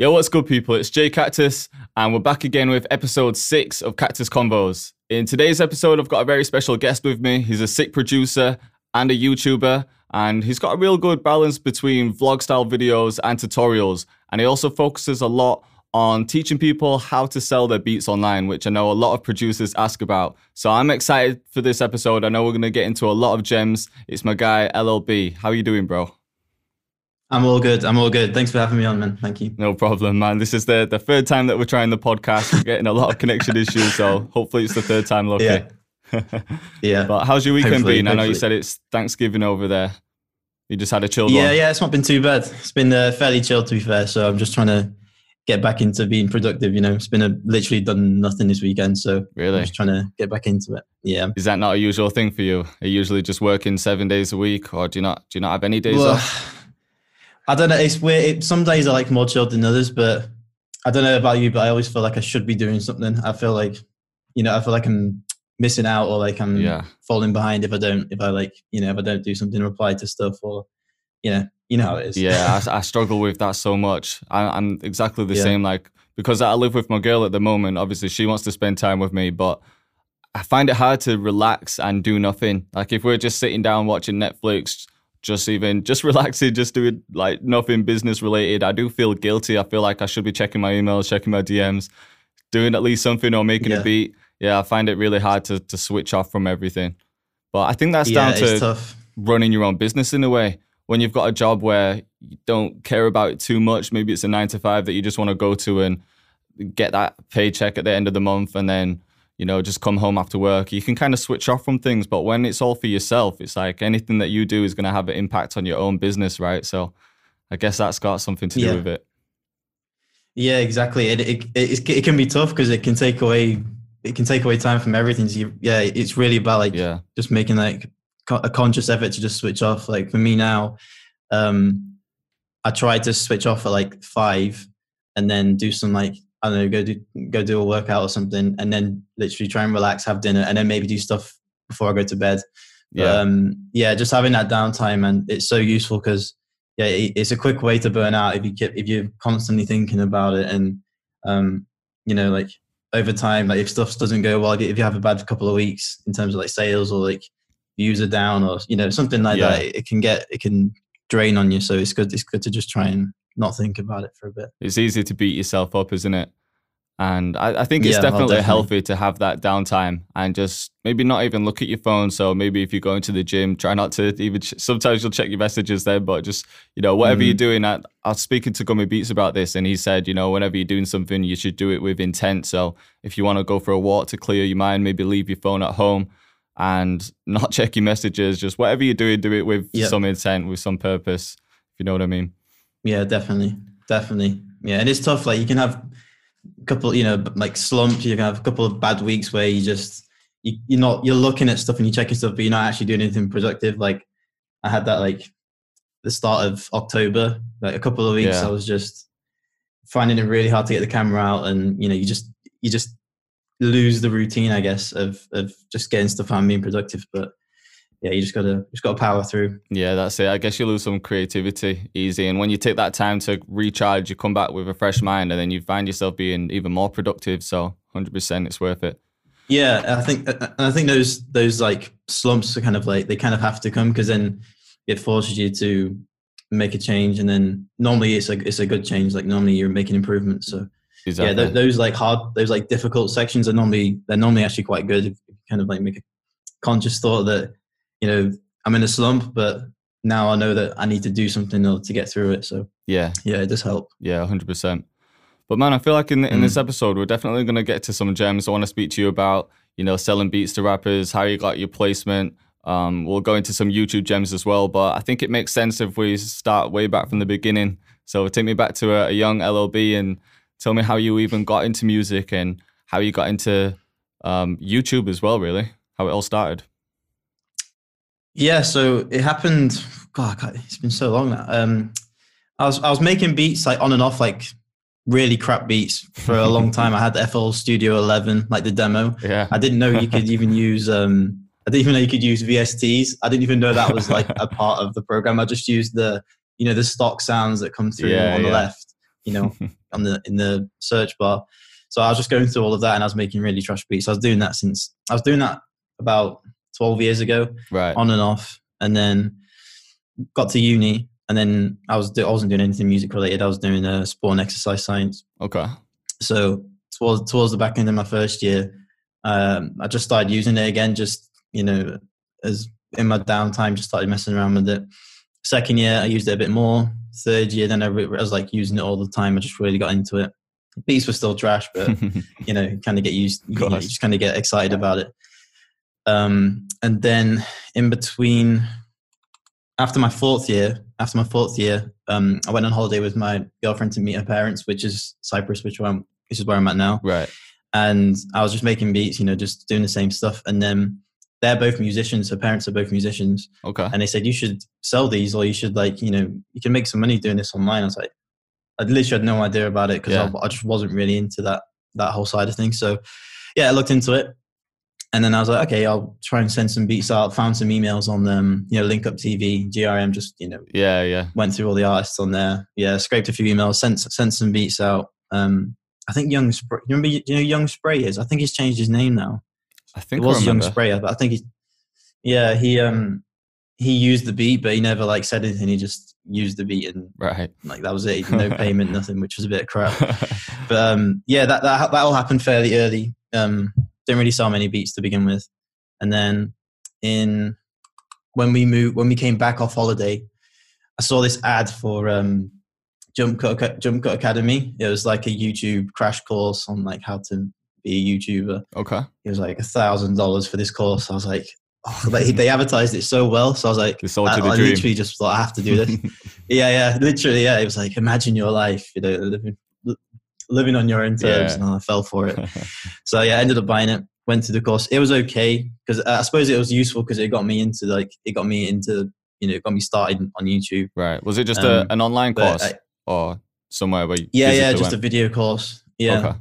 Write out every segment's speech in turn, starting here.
Yo, what's good, people? It's Jay Cactus, and we're back again with episode six of Cactus Convos. In today's episode, I've got a very special guest with me. He's a sick producer and a YouTuber, and he's got a real good balance between vlog style videos and tutorials. And he also focuses a lot on teaching people how to sell their beats online, which I know a lot of producers ask about. So I'm excited for this episode. I know we're going to get into a lot of gems. It's my guy, LLB. How are you doing, bro? I'm all good. I'm all good. Thanks for having me on, man. Thank you. No problem, man. This is the, the third time that we're trying the podcast. We're getting a lot of connection issues, so hopefully it's the third time lucky. Yeah. yeah. But how's your weekend hopefully, been? Hopefully. I know you said it's Thanksgiving over there. You just had a chill Yeah, one. yeah. It's not been too bad. It's been uh, fairly chill, to be fair. So I'm just trying to get back into being productive. You know, it's been a, literally done nothing this weekend. So really, I'm just trying to get back into it. Yeah. Is that not a usual thing for you? Are you usually just working seven days a week, or do you not? Do you not have any days well, off? I don't know. It's weird. It, some days I like more chilled than others, but I don't know about you, but I always feel like I should be doing something. I feel like, you know, I feel like I'm missing out or like I'm yeah. falling behind if I don't, if I like, you know, if I don't do something, reply to stuff or, you know, you know how it is. Yeah, I, I struggle with that so much. I, am exactly the yeah. same. Like because I live with my girl at the moment. Obviously, she wants to spend time with me, but I find it hard to relax and do nothing. Like if we're just sitting down watching Netflix just even just relaxing, just doing like nothing business related. I do feel guilty. I feel like I should be checking my emails, checking my DMs, doing at least something or making yeah. a beat. Yeah, I find it really hard to to switch off from everything. But I think that's yeah, down to tough. running your own business in a way. When you've got a job where you don't care about it too much, maybe it's a nine to five that you just want to go to and get that paycheck at the end of the month and then you know, just come home after work. You can kind of switch off from things, but when it's all for yourself, it's like anything that you do is going to have an impact on your own business, right? So I guess that's got something to do yeah. with it. Yeah, exactly. It it, it, it can be tough because it can take away it can take away time from everything. So you, yeah, it's really about like yeah. just making like a conscious effort to just switch off. Like for me now, um, I try to switch off at like five and then do some like I don't know, go do go do a workout or something, and then literally try and relax, have dinner, and then maybe do stuff before I go to bed. Yeah, um, yeah, just having that downtime, and it's so useful because yeah, it's a quick way to burn out if you keep, if you're constantly thinking about it, and um, you know, like over time, like if stuff doesn't go well, if you have a bad couple of weeks in terms of like sales or like views are down or you know something like yeah. that, it can get it can drain on you. So it's good. It's good to just try and not think about it for a bit. It's easy to beat yourself up, isn't it? And I, I think it's yeah, definitely, definitely, healthy to have that downtime and just maybe not even look at your phone. So maybe if you're going to the gym, try not to even. Ch- sometimes you'll check your messages then, but just you know whatever mm. you're doing. I, I was speaking to Gummy Beats about this, and he said you know whenever you're doing something, you should do it with intent. So if you want to go for a walk to clear your mind, maybe leave your phone at home and not check your messages. Just whatever you're doing, do it with yep. some intent, with some purpose. If you know what I mean. Yeah, definitely, definitely. Yeah, and it's tough. Like you can have a couple, you know, like slumps. You can have a couple of bad weeks where you just you, you're not you're looking at stuff and you're checking stuff, but you're not actually doing anything productive. Like I had that like the start of October, like a couple of weeks. Yeah. I was just finding it really hard to get the camera out, and you know, you just you just lose the routine, I guess, of of just getting stuff out and being productive. But yeah, you just gotta just gotta power through. Yeah, that's it. I guess you lose some creativity easy, and when you take that time to recharge, you come back with a fresh mind, and then you find yourself being even more productive. So, hundred percent, it's worth it. Yeah, I think I think those those like slumps are kind of like they kind of have to come because then it forces you to make a change, and then normally it's a it's a good change. Like normally you're making improvements. So exactly. yeah, th- those like hard, those like difficult sections are normally they're normally actually quite good if you kind of like make a conscious thought that you know, I'm in a slump, but now I know that I need to do something to get through it. So yeah, yeah, it does help. Yeah, hundred percent. But man, I feel like in in mm. this episode, we're definitely going to get to some gems. I want to speak to you about, you know, selling beats to rappers, how you got your placement. Um, we'll go into some YouTube gems as well. But I think it makes sense if we start way back from the beginning. So take me back to a, a young LLB and tell me how you even got into music and how you got into um, YouTube as well. Really, how it all started. Yeah, so it happened. God, it's been so long now. Um, I was I was making beats like on and off, like really crap beats for a long time. I had the FL Studio 11, like the demo. Yeah. I didn't know you could even use. Um, I didn't even know you could use VSTs. I didn't even know that was like a part of the program. I just used the, you know, the stock sounds that come through yeah, on the yeah. left. You know, on the in the search bar. So I was just going through all of that, and I was making really trash beats. I was doing that since I was doing that about twelve years ago, right? On and off, and then got to uni, and then I was do, I wasn't doing anything music related. I was doing a uh, sport and exercise science. Okay. So towards towards the back end of my first year, um, I just started using it again. Just you know, as in my downtime, just started messing around with it. Second year, I used it a bit more. Third year, then I, re- I was like using it all the time. I just really got into it. Beats were still trash, but you know, kind of get used. You, you just kind of get excited about it. Um, and then in between, after my fourth year, after my fourth year, um, I went on holiday with my girlfriend to meet her parents, which is Cyprus, which, I'm, which is where I'm at now. Right. And I was just making beats, you know, just doing the same stuff. And then they're both musicians. Her parents are both musicians. Okay. And they said you should sell these, or you should like, you know, you can make some money doing this online. I was like, I literally had no idea about it because yeah. I, I, just wasn't really into that that whole side of things. So, yeah, I looked into it, and then I was like, okay, I'll try and send some beats out. Found some emails on them, you know, Link Up TV, GRM. Just you know, yeah, yeah. Went through all the artists on there. Yeah, scraped a few emails, sent sent some beats out. Um, I think Young Spray. Remember, you know, Young Spray is. I think he's changed his name now. I think it was Young Sprayer, but I think he. Yeah, he um he used the beat, but he never like said anything. He just used the beat and right, like that was it. No payment, nothing, which was a bit of crap. but um, yeah, that that that all happened fairly early. Um, didn't really sell many beats to begin with, and then in when we moved when we came back off holiday, I saw this ad for um Jump Cut Jump Cut Academy. It was like a YouTube crash course on like how to be a YouTuber. Okay. It was like a thousand dollars for this course. I was like, oh, they, they advertised it so well. So I was like, I, I literally just thought I have to do this. yeah, yeah, literally, yeah. It was like, imagine your life, you know, living living on your own terms, yeah. and I fell for it. so yeah, I ended up buying it. Went to the course. It was okay because uh, I suppose it was useful because it got me into like it got me into you know it got me started on YouTube. Right. Was it just um, a, an online course? I, or somewhere where you yeah yeah just went? a video course yeah okay.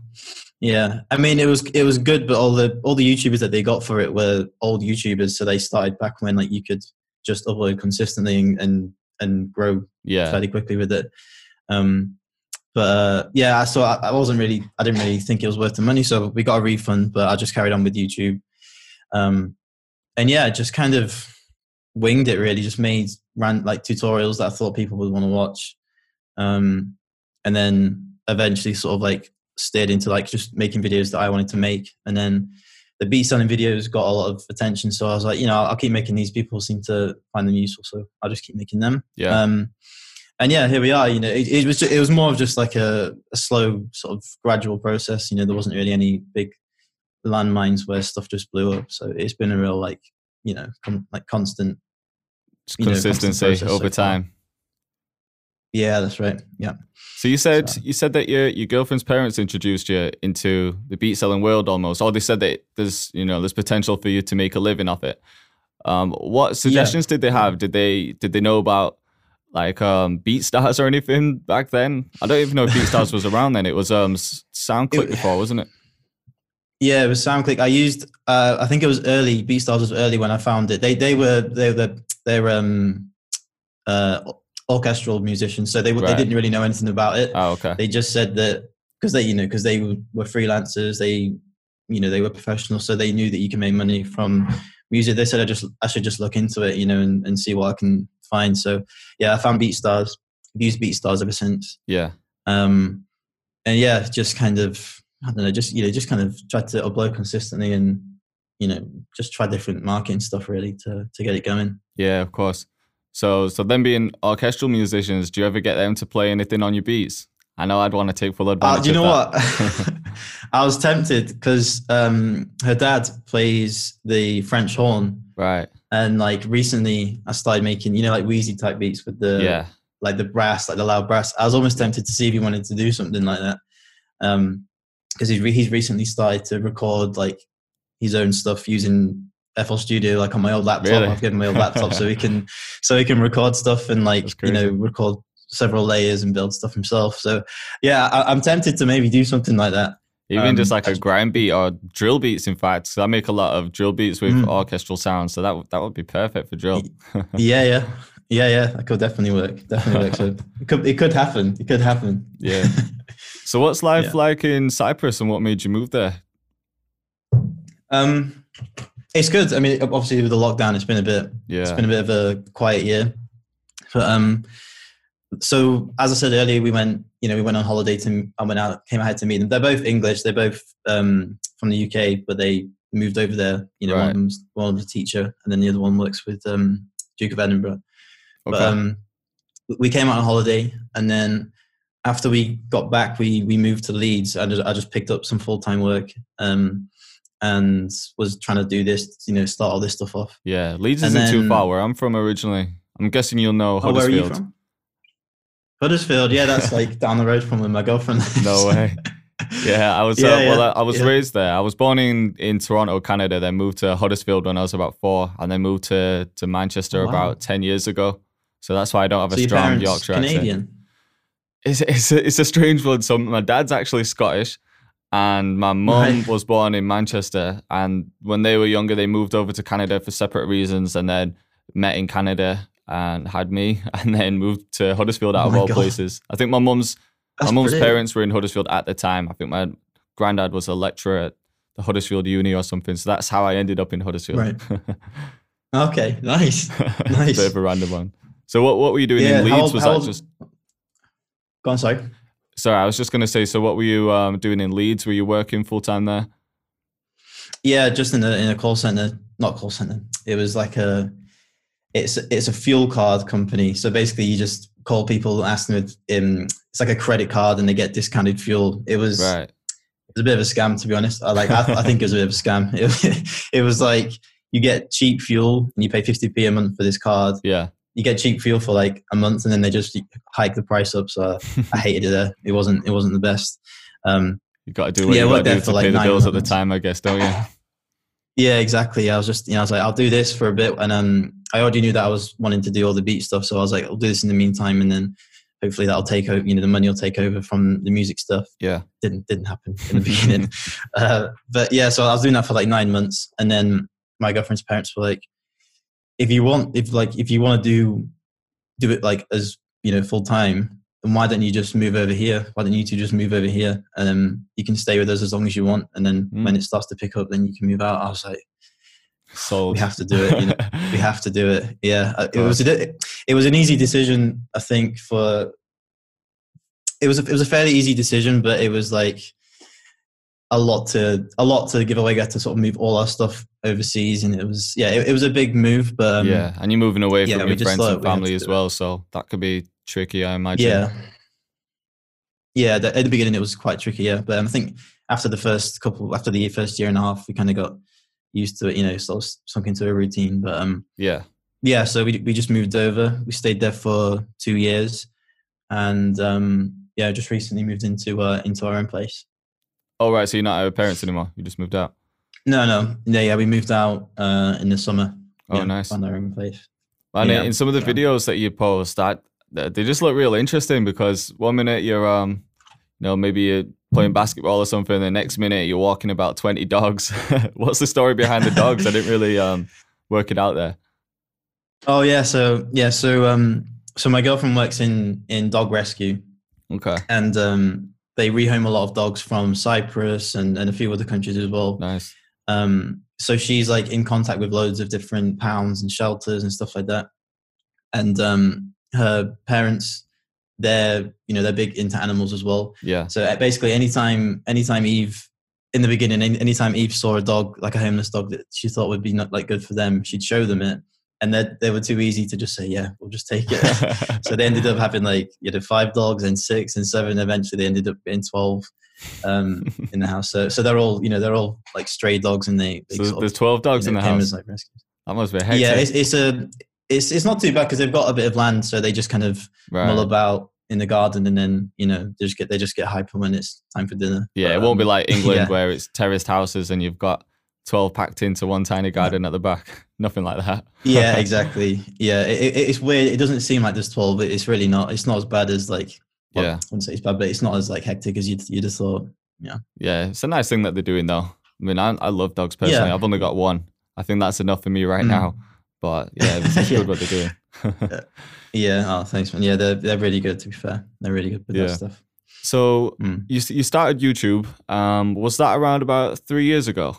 yeah i mean it was it was good but all the all the youtubers that they got for it were old youtubers so they started back when like you could just upload consistently and and, and grow yeah fairly quickly with it um but uh, yeah so I, I wasn't really i didn't really think it was worth the money so we got a refund but i just carried on with youtube um and yeah just kind of winged it really just made ran like tutorials that i thought people would want to watch um, and then eventually sort of like steered into like just making videos that I wanted to make. And then the beat selling videos got a lot of attention. So I was like, you know, I'll keep making these. People seem to find them useful, so I'll just keep making them. Yeah. Um, and yeah, here we are. You know, it, it was just, it was more of just like a, a, slow sort of gradual process. You know, there wasn't really any big landmines where stuff just blew up. So it's been a real like you know com- like constant consistency know, constant over so time. Yeah, that's right. Yeah. So you said so. you said that your your girlfriend's parents introduced you into the beat selling world almost, or they said that there's you know there's potential for you to make a living off it. Um, what suggestions yeah. did they have? Did they did they know about like um BeatStars or anything back then? I don't even know if BeatStars was around then. It was um SoundClick it, before, wasn't it? Yeah, it was SoundClick. I used uh I think it was early. BeatStars was early when I found it. They they were they were they were um uh orchestral musicians, so they right. they didn't really know anything about it. Oh, okay. They just said that because they you know because they were freelancers, they you know they were professionals, so they knew that you can make money from music. They said I just I should just look into it, you know, and, and see what I can find. So yeah, I found BeatStars. I've used BeatStars ever since. Yeah. Um, and yeah, just kind of I don't know, just you know, just kind of tried to upload consistently and you know, just try different marketing stuff really to to get it going. Yeah, of course. So, so them being orchestral musicians, do you ever get them to play anything on your beats? I know I'd want to take full advantage. Uh, do you know what? I was tempted because um, her dad plays the French horn, right? And like recently, I started making you know like Wheezy type beats with the yeah, like the brass, like the loud brass. I was almost tempted to see if he wanted to do something like that, um, because he's re- he's recently started to record like his own stuff using FL Studio like on my old laptop. Really? I've given my old laptop so he can so he can record stuff and like you know record several layers and build stuff himself. So yeah, I, am tempted to maybe do something like that. Even um, just like a grind beat or drill beats, in fact. So I make a lot of drill beats with mm. orchestral sounds, so that that would be perfect for drill. yeah, yeah. Yeah, yeah, that could definitely work. Definitely work. So it could it could happen. It could happen. Yeah. So what's life yeah. like in Cyprus, and what made you move there? Um, it's good. I mean, obviously with the lockdown, it's been a bit. Yeah. It's been a bit of a quiet year, but um, so as I said earlier, we went. You know, we went on holiday to. I went out, came out to meet them. They're both English. They're both um from the UK, but they moved over there. You know, right. one, of them's, one of them's a teacher, and then the other one works with um Duke of Edinburgh. Okay. But um, we came out on holiday, and then after we got back, we we moved to Leeds. I just, I just picked up some full time work. Um, and was trying to do this, you know, start all this stuff off. Yeah, Leeds and isn't then, too far where I'm from originally. I'm guessing you'll know Huddersfield. Oh, where are you from? Huddersfield, yeah, that's like down the road from where my girlfriend lives. No way. Yeah, I was. Yeah, uh, well, I, I was yeah. raised there. I was born in in Toronto, Canada. Then moved to Huddersfield when I was about four, and then moved to to Manchester oh, wow. about ten years ago. So that's why I don't have so a strong Yorkshire Canadian. accent. It's it's a, it's a strange one. So my dad's actually Scottish, and my mum was born in Manchester. And when they were younger, they moved over to Canada for separate reasons, and then met in Canada and had me, and then moved to Huddersfield out oh of all God. places. I think my mum's my mum's parents were in Huddersfield at the time. I think my granddad was a lecturer at the Huddersfield Uni or something. So that's how I ended up in Huddersfield. Right. okay. Nice. Nice. Bit of a random one. So what what were you doing yeah, in Leeds? Old, was that old... just? Go on, sorry. Sorry, I was just going to say. So, what were you um, doing in Leeds? Were you working full time there? Yeah, just in a in a call center. Not call center. It was like a. It's it's a fuel card company. So basically, you just call people, ask them. If, um, it's like a credit card, and they get discounted fuel. It was right. It was a bit of a scam, to be honest. I like. I, I think it was a bit of a scam. It, it was like you get cheap fuel and you pay 50p a month for this card. Yeah you get cheap fuel for like a month and then they just hike the price up. So I hated it there. It wasn't it wasn't the best. Um, you got to do what yeah, you got to do to like pay the bills months. at the time, I guess, don't you? Yeah, exactly. I was just, you know, I was like, I'll do this for a bit, and um, I already knew that I was wanting to do all the beat stuff, so I was like, I'll do this in the meantime, and then hopefully that'll take over. You know, the money will take over from the music stuff. Yeah, didn't didn't happen in the beginning, uh, but yeah. So I was doing that for like nine months, and then my girlfriend's parents were like, if you want if like if you want to do do it like as you know full time then why don't you just move over here? Why don't you two just move over here? And then you can stay with us as long as you want. And then mm. when it starts to pick up then you can move out. I was like Sold. we have to do it you know. We have to do it. Yeah. Uh, it was a, it was an easy decision i think for it was a, it was a fairly easy decision but it was like a lot to a lot to give away. Get to sort of move all our stuff overseas, and it was yeah, it, it was a big move. But um, yeah, and you're moving away yeah, from your friends and family as well, so that could be tricky, I imagine. Yeah, yeah. The, at the beginning, it was quite tricky. Yeah, but um, I think after the first couple, after the first year and a half, we kind of got used to it. You know, sort of sunk into a routine. But um, yeah, yeah. So we we just moved over. We stayed there for two years, and um, yeah, just recently moved into uh, into our own place. Oh right, so you're not our parents anymore. You just moved out. No, no, yeah, yeah. We moved out uh, in the summer. Oh, yeah, nice. Found our own place. And yeah. in some of the videos that you post, that they just look real interesting because one minute you're um, you know, maybe you're playing basketball or something, the next minute you're walking about twenty dogs. What's the story behind the dogs? I didn't really um work it out there. Oh yeah, so yeah, so um, so my girlfriend works in in dog rescue. Okay. And um, they rehome a lot of dogs from Cyprus and, and a few other countries as well. Nice. Um, so she's like in contact with loads of different pounds and shelters and stuff like that. And um, her parents, they're you know they're big into animals as well. Yeah. So uh, basically, anytime anytime Eve in the beginning, anytime Eve saw a dog like a homeless dog that she thought would be not like good for them, she'd show them it and they they were too easy to just say yeah we'll just take it so they ended up having like you know five dogs and six and seven eventually they ended up being 12 um, in the house so so they're all you know they're all like stray dogs and they, they so there's 12 dogs you know, in the house as, like, that must be hectic. yeah it's, it's a it's it's not too bad because they've got a bit of land so they just kind of right. mull about in the garden and then you know they just get they just get hyper when it's time for dinner yeah but, it won't um, be like england yeah. where it's terraced houses and you've got 12 packed into one tiny garden at the back. Nothing like that. yeah, exactly. Yeah, it, it, it's weird. It doesn't seem like there's 12, but it's really not. It's not as bad as like, well, yeah. I wouldn't say it's bad, but it's not as like hectic as you'd, you'd have thought. Yeah. Yeah, it's a nice thing that they're doing though. I mean, I, I love dogs personally. Yeah. I've only got one. I think that's enough for me right mm. now. But yeah, it's yeah. good what they're doing. yeah. Oh, thanks, man. Yeah, they're they're really good. To be fair, they're really good with yeah. that stuff. So mm. you you started YouTube. Um, was that around about three years ago?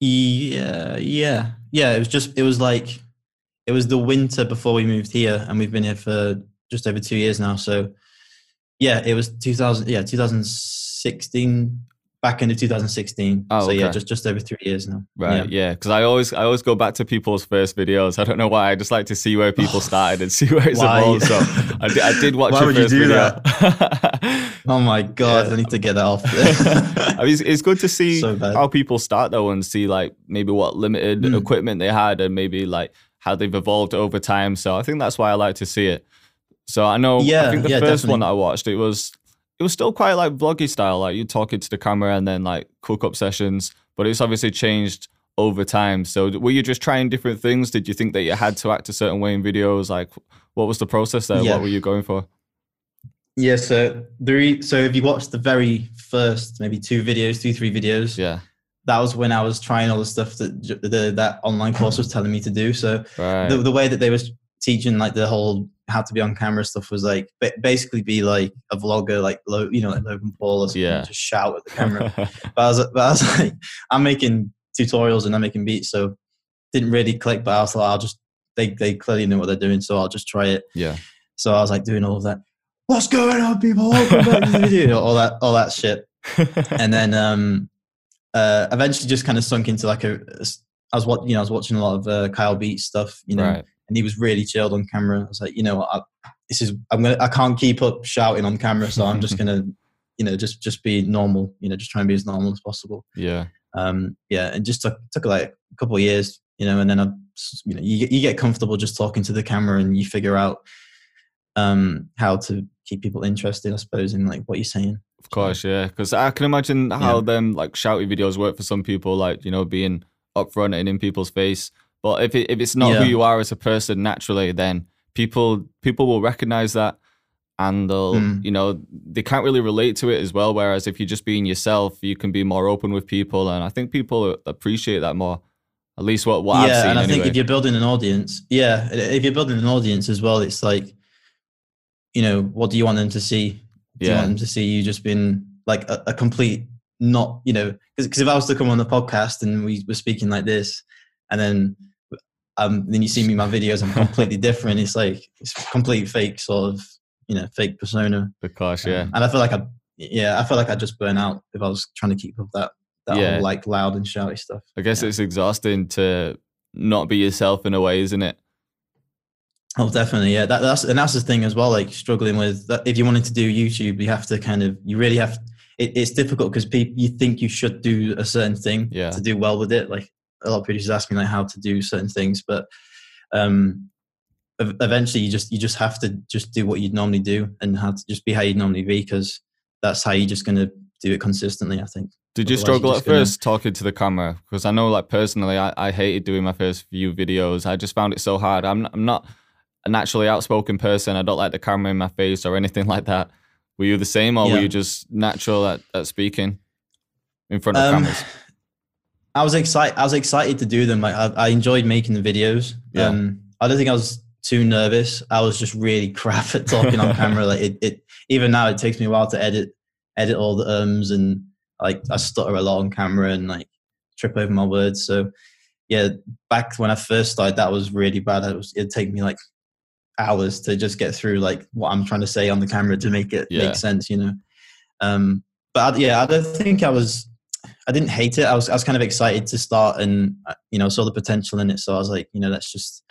Yeah, yeah, yeah. It was just it was like it was the winter before we moved here, and we've been here for just over two years now. So yeah, it was 2000. Yeah, 2016 back into 2016. Oh, so okay. yeah, just just over three years now. Right. Yeah. Because yeah. I always I always go back to people's first videos. I don't know why. I just like to see where people started and see where it's evolved. So I did, I did watch why your first you video. oh my god! Yeah. I need to get that off. I mean, it's, it's, good to see so how people start though, and see like maybe what limited mm. equipment they had, and maybe like how they've evolved over time. So I think that's why I like to see it. So I know. Yeah. I think the yeah, first definitely. one that I watched it was it was still quite like vloggy style, like you talking to the camera and then like cook up sessions. But it's obviously changed over time. So were you just trying different things? Did you think that you had to act a certain way in videos? Like, what was the process there? Yeah. What were you going for? Yeah, so the so if you watch the very first maybe two videos, two three videos, yeah, that was when I was trying all the stuff that the, that online course was telling me to do. So right. the, the way that they was teaching like the whole how to be on camera stuff was like basically be like a vlogger, like you know, like Logan Paul or something, yeah. just shout at the camera. but, I was, but I was like, I'm making tutorials and I'm making beats, so didn't really click. But I was like, I'll just they they clearly know what they're doing, so I'll just try it. Yeah. So I was like doing all of that. What's going on, people? Welcome back to the video. all that all that shit, and then um, uh, eventually just kind of sunk into like a. I was what you know I was watching a lot of uh, Kyle Beats stuff, you know. Right and he was really chilled on camera. I was like, you know what, I, this is I'm gonna I can't keep up shouting on camera, so I'm just gonna you know just just be normal, you know, just try and be as normal as possible. Yeah. Um. Yeah, and just took took like a couple of years, you know, and then I, you know, you you get comfortable just talking to the camera, and you figure out um how to keep people interested, I suppose, in like what you're saying. Of course, yeah, because I can imagine how yeah. them like shouty videos work for some people, like you know, being upfront and in people's face. But if it, if it's not yeah. who you are as a person naturally, then people people will recognize that and they'll mm. you know they can't really relate to it as well whereas if you're just being yourself you can be more open with people and i think people appreciate that more at least what, what yeah, i've seen and i anyway. think if you're building an audience yeah if you're building an audience as well it's like you know what do you want them to see do yeah. you want them to see you just being like a, a complete not you know because if i was to come on the podcast and we were speaking like this and then um, then you see me my videos i'm completely different it's like it's complete fake sort of you know fake persona because yeah um, and i feel like i yeah i feel like I'd just burn out if i was trying to keep up that that yeah. whole, like loud and shouty stuff i guess yeah. it's exhausting to not be yourself in a way isn't it Oh, definitely, yeah. That, that's and that's the thing as well. Like struggling with that. If you wanted to do YouTube, you have to kind of, you really have. It, it's difficult because people you think you should do a certain thing yeah. to do well with it. Like a lot of producers ask me like how to do certain things, but um, eventually you just you just have to just do what you'd normally do and have to just be how you'd normally be because that's how you're just going to do it consistently. I think. Did you struggle at gonna... first talking to the camera? Because I know, like personally, I, I hated doing my first few videos. I just found it so hard. I'm I'm not a naturally outspoken person. I don't like the camera in my face or anything like that. Were you the same, or yeah. were you just natural at, at speaking in front of um, cameras? I was excited. I was excited to do them. Like I, I enjoyed making the videos. Yeah. Um, I don't think I was too nervous. I was just really crap at talking on camera. Like it, it, even now it takes me a while to edit, edit all the ums and like I stutter a lot on camera and like trip over my words. So yeah, back when I first started, that was really bad. It was, it'd take me like hours to just get through like what I'm trying to say on the camera to make it yeah. make sense, you know. Um, but I, yeah, I don't think I was I didn't hate it. I was I was kind of excited to start and uh, you know saw the potential in it. So I was like, you know, let's just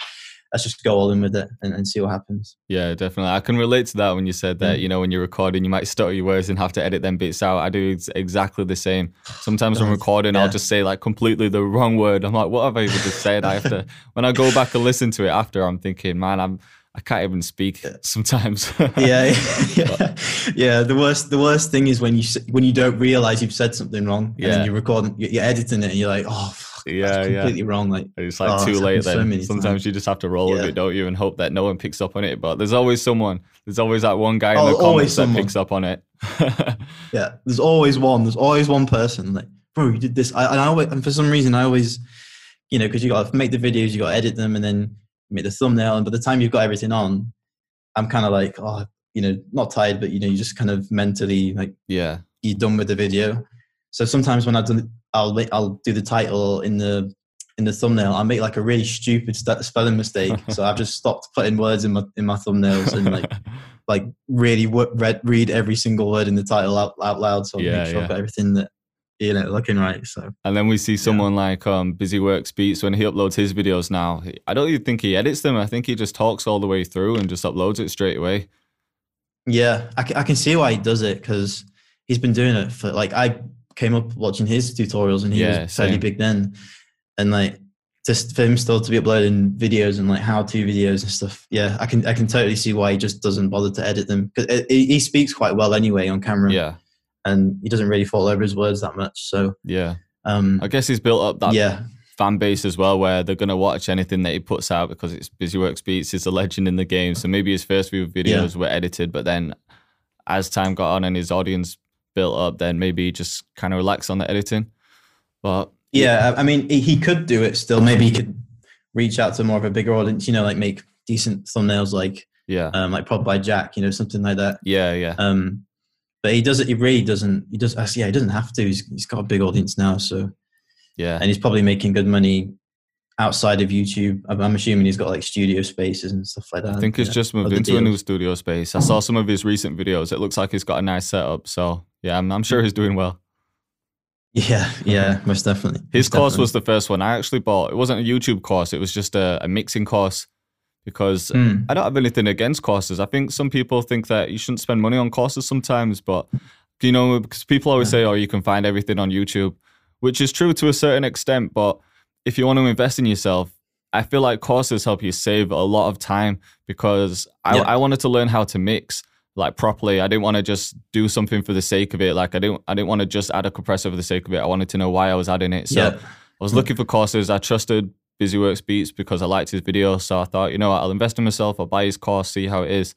let's just go all in with it and, and see what happens. Yeah, definitely. I can relate to that when you said that. You know, when you're recording, you might stutter your words and have to edit them bits out. I do exactly the same. Sometimes when recording, yeah. I'll just say like completely the wrong word. I'm like, what have I even just said? I have to. When I go back and listen to it after, I'm thinking, man, I'm I can't even speak sometimes. yeah, yeah, yeah. The worst, the worst thing is when you when you don't realize you've said something wrong, and yeah. then you record, you're editing it, and you're like, oh, fuck, yeah, completely yeah. wrong. Like it's like oh, too late. Then so sometimes times. you just have to roll yeah. with it, don't you, and hope that no one picks up on it. But there's always someone. There's always that one guy oh, in the comments that picks up on it. yeah, there's always one. There's always one person like, bro, you did this. I, and I always, and for some reason, I always, you know, because you got to make the videos, you got to edit them, and then make the thumbnail, and by the time you've got everything on, I'm kind of like, oh, you know, not tired, but you know, you just kind of mentally like, yeah, you're done with the video. So sometimes when I've done, I'll I'll do the title in the in the thumbnail. I make like a really stupid spelling mistake, so I've just stopped putting words in my in my thumbnails and like like really read read every single word in the title out, out loud, so I yeah, make sure yeah. I've got everything that you know looking right. So and then we see someone yeah. like um Busy Works Beats when he uploads his videos now. I don't even think he edits them. I think he just talks all the way through and just uploads it straight away. Yeah, I, I can see why he does it because he's been doing it for like I came up watching his tutorials and he yeah, was fairly big then, and like just for him still to be uploading videos and like how to videos and stuff. Yeah, I can I can totally see why he just doesn't bother to edit them because he speaks quite well anyway on camera. Yeah, and he doesn't really fall over his words that much. So yeah, um, I guess he's built up that yeah. fan base as well, where they're gonna watch anything that he puts out because it's Busy Works Beats. He's a legend in the game, so maybe his first few videos yeah. were edited, but then as time got on and his audience built up, then maybe he just kind of relax on the editing. But yeah, I mean, he could do it still. Maybe he could reach out to more of a bigger audience. You know, like make decent thumbnails, like yeah, um, like Prod by Jack. You know, something like that. Yeah, yeah. Um, but he does it. He really doesn't. He does. Uh, yeah, he doesn't have to. He's, he's got a big audience now, so yeah, and he's probably making good money outside of YouTube. I'm, I'm assuming he's got like studio spaces and stuff like that. I think he's yeah, just moved into deals. a new studio space. I saw some of his recent videos. It looks like he's got a nice setup. So yeah, I'm, I'm sure he's doing well. Yeah, yeah, most definitely. His most course definitely. was the first one I actually bought. It wasn't a YouTube course, it was just a, a mixing course because mm. I don't have anything against courses. I think some people think that you shouldn't spend money on courses sometimes, but you know, because people always yeah. say, oh, you can find everything on YouTube, which is true to a certain extent. But if you want to invest in yourself, I feel like courses help you save a lot of time because I, yeah. I wanted to learn how to mix like properly. I didn't want to just do something for the sake of it. Like I didn't I didn't want to just add a compressor for the sake of it. I wanted to know why I was adding it. So yeah. I was looking for courses. I trusted BusyWorks Beats because I liked his video. So I thought, you know what, I'll invest in myself, I'll buy his course, see how it is.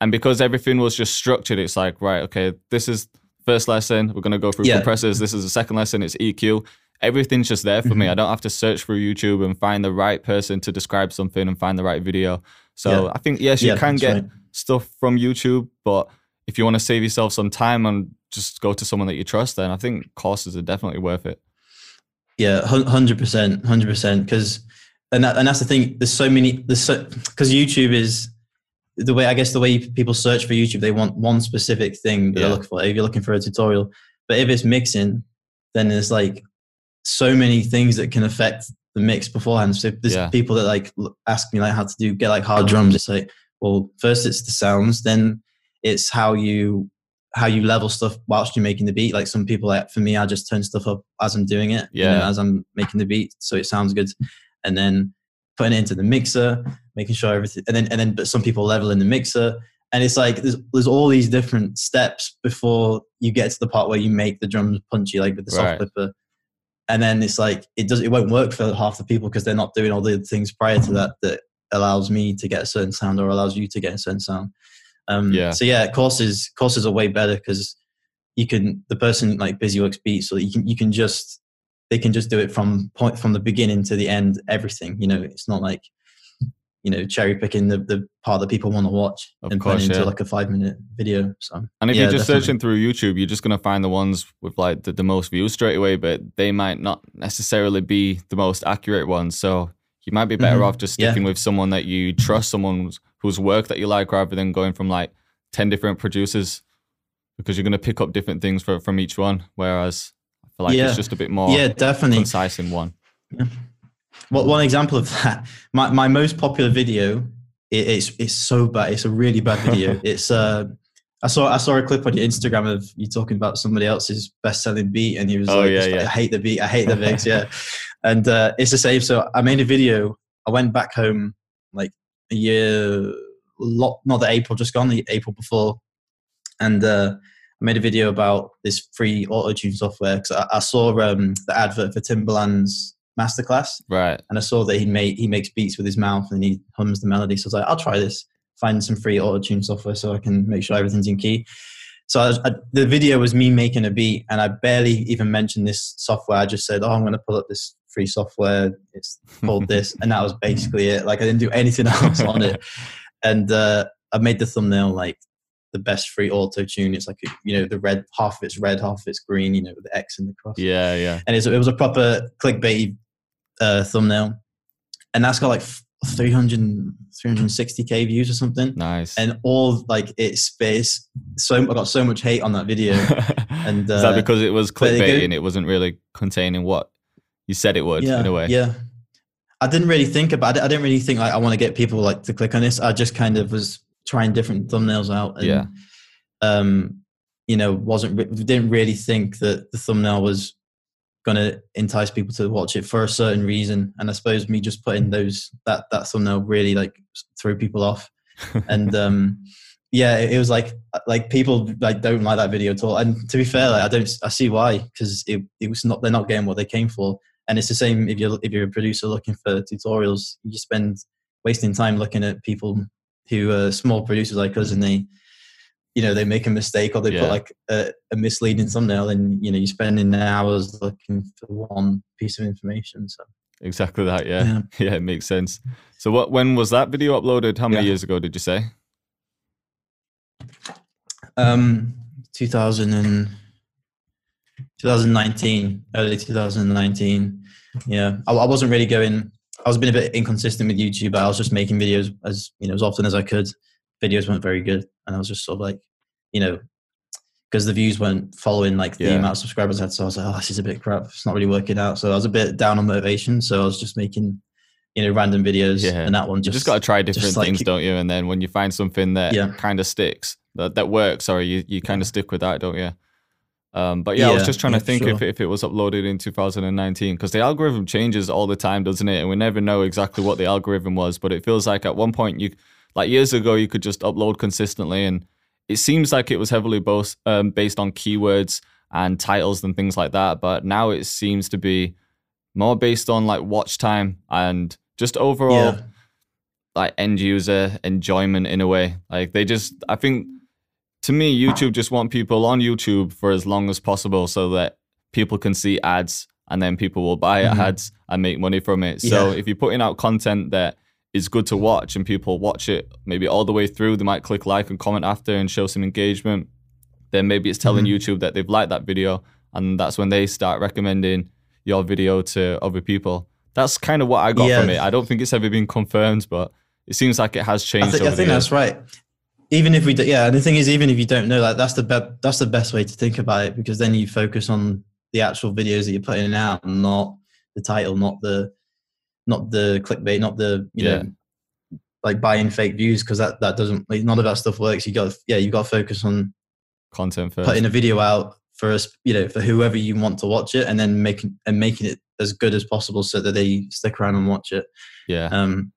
And because everything was just structured, it's like, right, okay, this is first lesson. We're gonna go through yeah. compressors. This is the second lesson, it's EQ. Everything's just there for me. Mm-hmm. I don't have to search through YouTube and find the right person to describe something and find the right video. So yeah. I think yes, you can get right. stuff from YouTube, but if you want to save yourself some time and just go to someone that you trust, then I think courses are definitely worth it. Yeah, hundred percent, hundred percent. Because and that, and that's the thing. There's so many. There's so because YouTube is the way I guess the way people search for YouTube, they want one specific thing that yeah. they're looking for. If you're looking for a tutorial, but if it's mixing, then there's like so many things that can affect the mix beforehand. So there's yeah. people that like ask me like how to do get like hard drums. It's like, well, first it's the sounds, then it's how you how you level stuff whilst you're making the beat. Like some people, like for me, I just turn stuff up as I'm doing it, yeah, you know, as I'm making the beat, so it sounds good, and then putting it into the mixer, making sure everything, and then and then but some people level in the mixer, and it's like there's there's all these different steps before you get to the part where you make the drums punchy, like with the soft right. clipper, and then it's like it does it won't work for half the people because they're not doing all the things prior to that that allows me to get a certain sound or allows you to get a certain sound. Um, yeah. So yeah, courses courses are way better because you can the person like Busy Works Beats, so you can you can just they can just do it from point from the beginning to the end, everything. You know, it's not like you know cherry picking the, the part that people want to watch of and course, putting into like a five minute video. So and if yeah, you're just definitely. searching through YouTube, you're just gonna find the ones with like the, the most views straight away, but they might not necessarily be the most accurate ones. So you might be better mm-hmm. off just sticking yeah. with someone that you trust, someone whose work that you like, rather than going from like ten different producers, because you're gonna pick up different things for, from each one. Whereas I feel like yeah. it's just a bit more yeah, definitely concise in one. Yeah. Well, one example of that, my, my most popular video, it, it's it's so bad. It's a really bad video. it's uh, I saw I saw a clip on your Instagram of you talking about somebody else's best selling beat, and he was oh, like, yeah, yeah. "I hate the beat. I hate the mix." yeah, and uh, it's the same. So I made a video. I went back home year, lot not the April just gone, the April before, and uh, I made a video about this free auto tune software because I, I, saw um, the advert for Timbaland's masterclass. Right. And I saw that he made he makes beats with his mouth and he hums the melody. So I was like, I'll try this. Find some free auto tune software so I can make sure everything's in key. So I, I, the video was me making a beat, and I barely even mentioned this software. I just said, "Oh, I'm going to pull up this free software. It's called this, and that was basically it. Like I didn't do anything else on it, and uh, I made the thumbnail like the best free auto tune. It's like you know the red half of it's red, half of it's green. You know with the X and the cross. Yeah, yeah. And it was a proper clickbait uh, thumbnail, and that's got like 300 360k views or something nice and all like it's space so i got so much hate on that video and uh, is that uh, because it was clickbait and it wasn't really containing what you said it would yeah, in a way. yeah. I didn't really think about it. I didn't really think like i want to get people like to click on this. I just kind of was trying different thumbnails out and yeah. um you know wasn't didn't really think that the thumbnail was going to entice people to watch it for a certain reason. And i suppose me just putting those that that thumbnail really like threw people off. And um yeah it, it, was like like people like don't like that video at all. And to be fair like i don't i see why because it, it was not they're not getting what they came for and it's the same if you're if you're a producer looking for tutorials you spend wasting time looking at people who are small producers like us and they you know they make a mistake or they yeah. put like a, a, misleading thumbnail and you know you're spending hours looking for one piece of information so. Exactly that yeah. Yeah, yeah it makes sense. So what when was that video uploaded? How many yeah. years ago did you say? Um 2000 and 2019 early 2019 yeah I, I wasn't really going i was being a bit inconsistent with youtube i was just making videos as you know as often as i could videos weren't very good, and I was just sort of like, you know, because the views weren't following like the yeah. amount of subscribers I had. So I was like, oh, this is a bit crap. It's not really working out. So I was a bit down on motivation. So I was just making, you know, random videos. Yeah. And that one just. You just got to try different things, don't you? And then when you find something that yeah. kind of sticks, that, that works, sorry, you, you kind of stick with that, don't you? Um, but yeah, yeah, I was just trying to think sure. if, if it was uploaded in 2019 because the algorithm changes all the time, doesn't it? And we never know exactly what the algorithm was. But it feels like at one point you like years ago, you could just upload consistently, and it seems like it was heavily both um, based on keywords and titles and things like that. But now it seems to be more based on like watch time and just overall yeah. like end user enjoyment in a way. Like they just, I think to me, YouTube just want people on YouTube for as long as possible so that people can see ads and then people will buy mm-hmm. ads and make money from it. So yeah. if you're putting out content that is good to watch and people watch it maybe all the way through. They might click like and comment after and show some engagement. Then maybe it's telling mm-hmm. YouTube that they've liked that video, and that's when they start recommending your video to other people. That's kind of what I got yeah. from it. I don't think it's ever been confirmed, but it seems like it has changed. I, th- I think that's right. Even if we, do, yeah, and the thing is, even if you don't know, like that's the be- that's the best way to think about it because then you focus on the actual videos that you're putting out, not the title, not the not the clickbait, not the you yeah. know like buying fake views because that that doesn't like, none of that stuff works. You got yeah, you got to focus on content first. Putting a video out for us, you know, for whoever you want to watch it, and then making and making it as good as possible so that they stick around and watch it. Yeah. Um,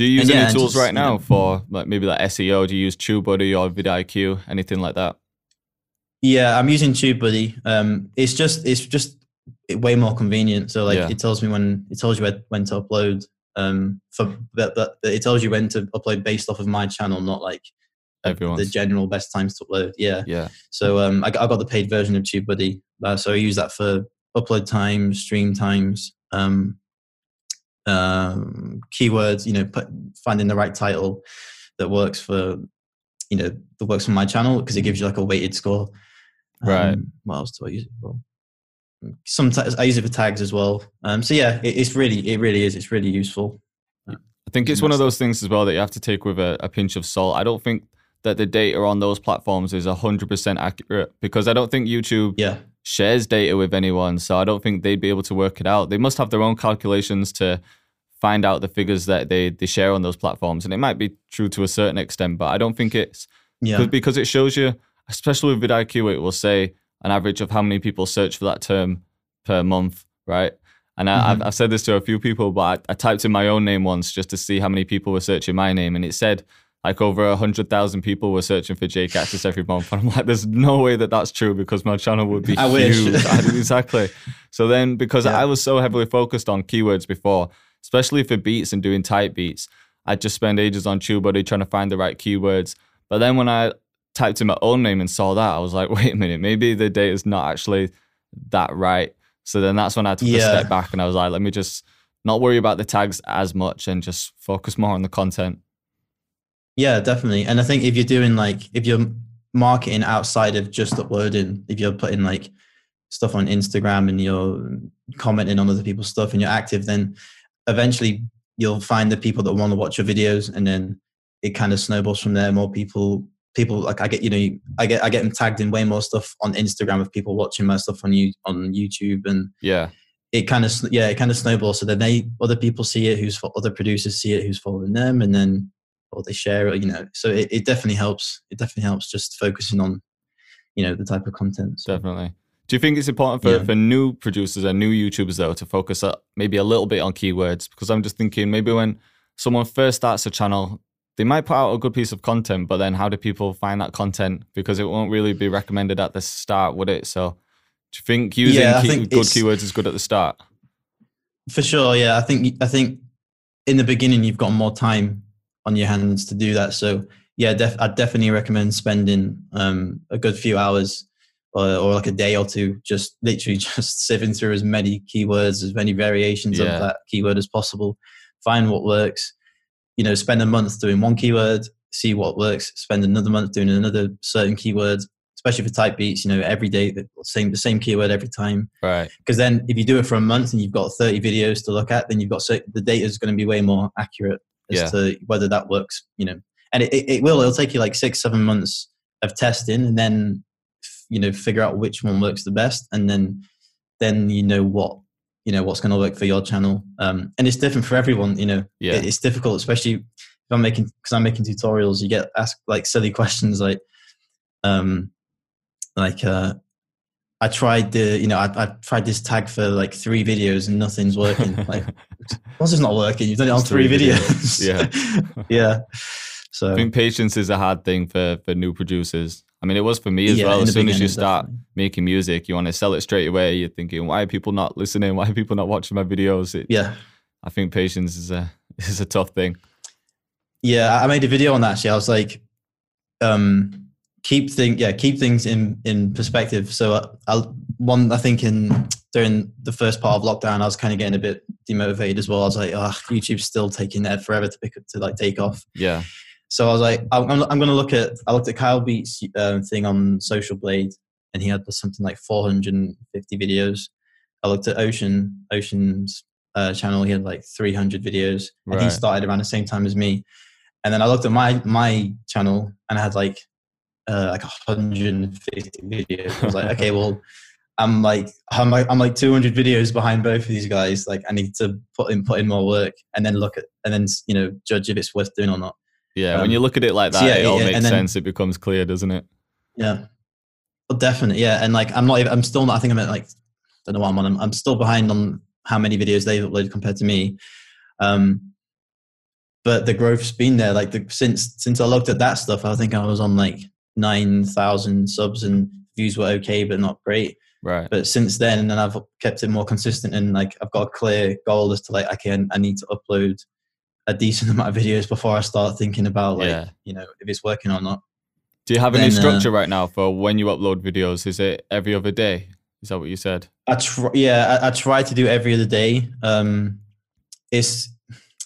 do you use any yeah, tools just, right now for like maybe like SEO? Do you use TubeBuddy or vidIQ, anything like that? Yeah, I'm using TubeBuddy. Um, it's just it's just way more convenient. So like yeah. it tells me when it tells you when, when to upload. Um, for but, but it tells you when to upload based off of my channel, not like everyone the general best times to upload. Yeah, yeah. So um, I, I got the paid version of TubeBuddy, uh, so I use that for upload times, stream times, um, um, keywords. You know, put, finding the right title that works for you know that works for my channel because it gives you like a weighted score. right. Um, what else do I use it for? sometimes I use it for tags as well. Um, so yeah, it, it's really, it really is. It's really useful. I think it's one of those things as well that you have to take with a, a pinch of salt. I don't think that the data on those platforms is 100% accurate because I don't think YouTube yeah. Shares data with anyone. So I don't think they'd be able to work it out. They must have their own calculations to find out the figures that they, they share on those platforms. And it might be true to a certain extent, but I don't think it's yeah. because it shows you, especially with vidIQ, it will say an average of how many people search for that term per month, right? And I, have mm-hmm. I've said this to a few people, but I, I, typed in my own name once just to see how many people were searching my name, and it said like over a hundred thousand people were searching for Jay Cactus every month. And I'm like, there's no way that that's true because my channel would be I huge. exactly. So then, because yeah. I was so heavily focused on keywords before, especially for beats and doing tight beats, I'd just spend ages on TubeBuddy trying to find the right keywords. But then when I typed in my own name and saw that, I was like, wait a minute, maybe the data is not actually that right. So then that's when I took yeah. a step back and I was like, let me just not worry about the tags as much and just focus more on the content. Yeah, definitely. And I think if you're doing like if you're marketing outside of just uploading, if you're putting like stuff on Instagram and you're commenting on other people's stuff and you're active, then eventually you'll find the people that want to watch your videos and then it kind of snowballs from there. More people people like I get you know I get I get them tagged in way more stuff on Instagram of people watching my stuff on you on YouTube and yeah it kind of yeah it kind of snowballs so then they other people see it who's for other producers see it who's following them and then or they share it you know so it, it definitely helps it definitely helps just focusing on you know the type of content so. definitely do you think it's important for, yeah. for new producers and new YouTubers though to focus up maybe a little bit on keywords? Because I'm just thinking maybe when someone first starts a channel, they might put out a good piece of content, but then how do people find that content? Because it won't really be recommended at the start, would it? So do you think using yeah, key, think good keywords is good at the start? For sure, yeah. I think I think in the beginning you've got more time on your hands to do that. So yeah, def- I'd definitely recommend spending um, a good few hours or, or, like a day or two, just literally just sifting through as many keywords, as many variations yeah. of that keyword as possible, find what works. You know, spend a month doing one keyword, see what works. Spend another month doing another certain keyword, especially for type beats. You know, every day the same the same keyword every time. Right. Because then, if you do it for a month and you've got thirty videos to look at, then you've got so the data is going to be way more accurate as yeah. to whether that works. You know, and it, it, it will. It'll take you like six, seven months of testing, and then you know figure out which one works the best and then then you know what you know what's going to work for your channel um, and it's different for everyone you know yeah. it's difficult especially if i'm making because i'm making tutorials you get asked like silly questions like um like uh I tried the, you know, I, I tried this tag for like three videos and nothing's working. Like, what's this not working? You've done it on three, three videos. videos. Yeah. yeah. So I think patience is a hard thing for for new producers. I mean, it was for me as yeah, well. As soon as you start definitely. making music, you want to sell it straight away. You're thinking, why are people not listening? Why are people not watching my videos? It, yeah, I think patience is a is a tough thing. Yeah, I made a video on that. Actually, I was like, um, keep thing, yeah, keep things in in perspective. So, uh, I, one, I think in during the first part of lockdown, I was kind of getting a bit demotivated as well. I was like, oh, YouTube's still taking that forever to pick up to like take off. Yeah. So I was like, I'm, I'm going to look at. I looked at Kyle Beats um, thing on Social Blade, and he had something like 450 videos. I looked at Ocean Ocean's uh, channel. He had like 300 videos, and right. he started around the same time as me. And then I looked at my my channel, and I had like uh, like 150 videos. I was like, okay, well, I'm like I'm like I'm like 200 videos behind both of these guys. Like I need to put in put in more work, and then look at and then you know judge if it's worth doing or not. Yeah, um, when you look at it like that, so yeah, it all yeah, makes then, sense. It becomes clear, doesn't it? Yeah, well, definitely. Yeah, and like I'm not. I'm still not. I think I'm at like don't know what I'm on. I'm, I'm still behind on how many videos they've uploaded compared to me. Um, but the growth's been there. Like the, since since I looked at that stuff, I think I was on like nine thousand subs and views were okay, but not great. Right. But since then, and then I've kept it more consistent, and like I've got a clear goal as to like I can I need to upload a decent amount of videos before I start thinking about like yeah. you know if it's working or not. Do you have any uh, structure uh, right now for when you upload videos? Is it every other day? Is that what you said? I try, yeah, I, I try to do every other day. Um, it's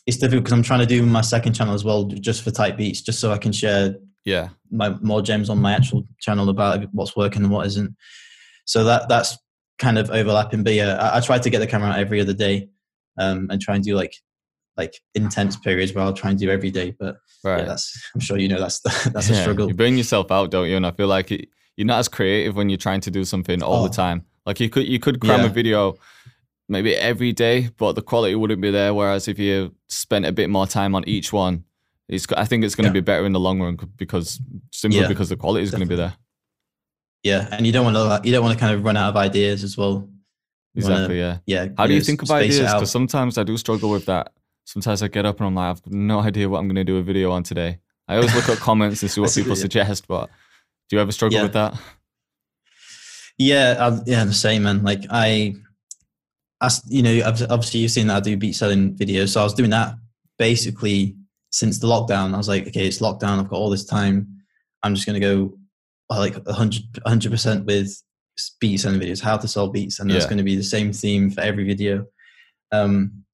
it's difficult because I'm trying to do my second channel as well, just for type beats, just so I can share yeah my more gems on my actual channel about what's working and what isn't. So that that's kind of overlapping. But yeah, I, I try to get the camera out every other day, um, and try and do like like intense periods where I'll try and do every day. But right. yeah, that's I'm sure you know that's that's yeah, a struggle. You burn yourself out, don't you? And I feel like it, you're not as creative when you're trying to do something all oh. the time. Like you could you could cram yeah. a video maybe every day, but the quality wouldn't be there. Whereas if you spent a bit more time on each one, it's I think it's going to yeah. be better in the long run because simply yeah, because the quality is going to be there. Yeah, and you don't want to you don't want to kind of run out of ideas as well. exactly. Wanna, yeah. Yeah. How do you think of ideas? Because sometimes I do struggle with that sometimes I get up and I'm like, I've no idea what I'm going to do a video on today. I always look at comments and see what people suggest, but do you ever struggle yeah. with that? Yeah, I, yeah, the same, man. Like I, I, you know, obviously you've seen that I do beat selling videos, so I was doing that basically since the lockdown. I was like, okay, it's lockdown. I've got all this time. I'm just going to go like 100 percent with beat selling videos, how to sell beats, and that's going to be the same theme for every video. Um,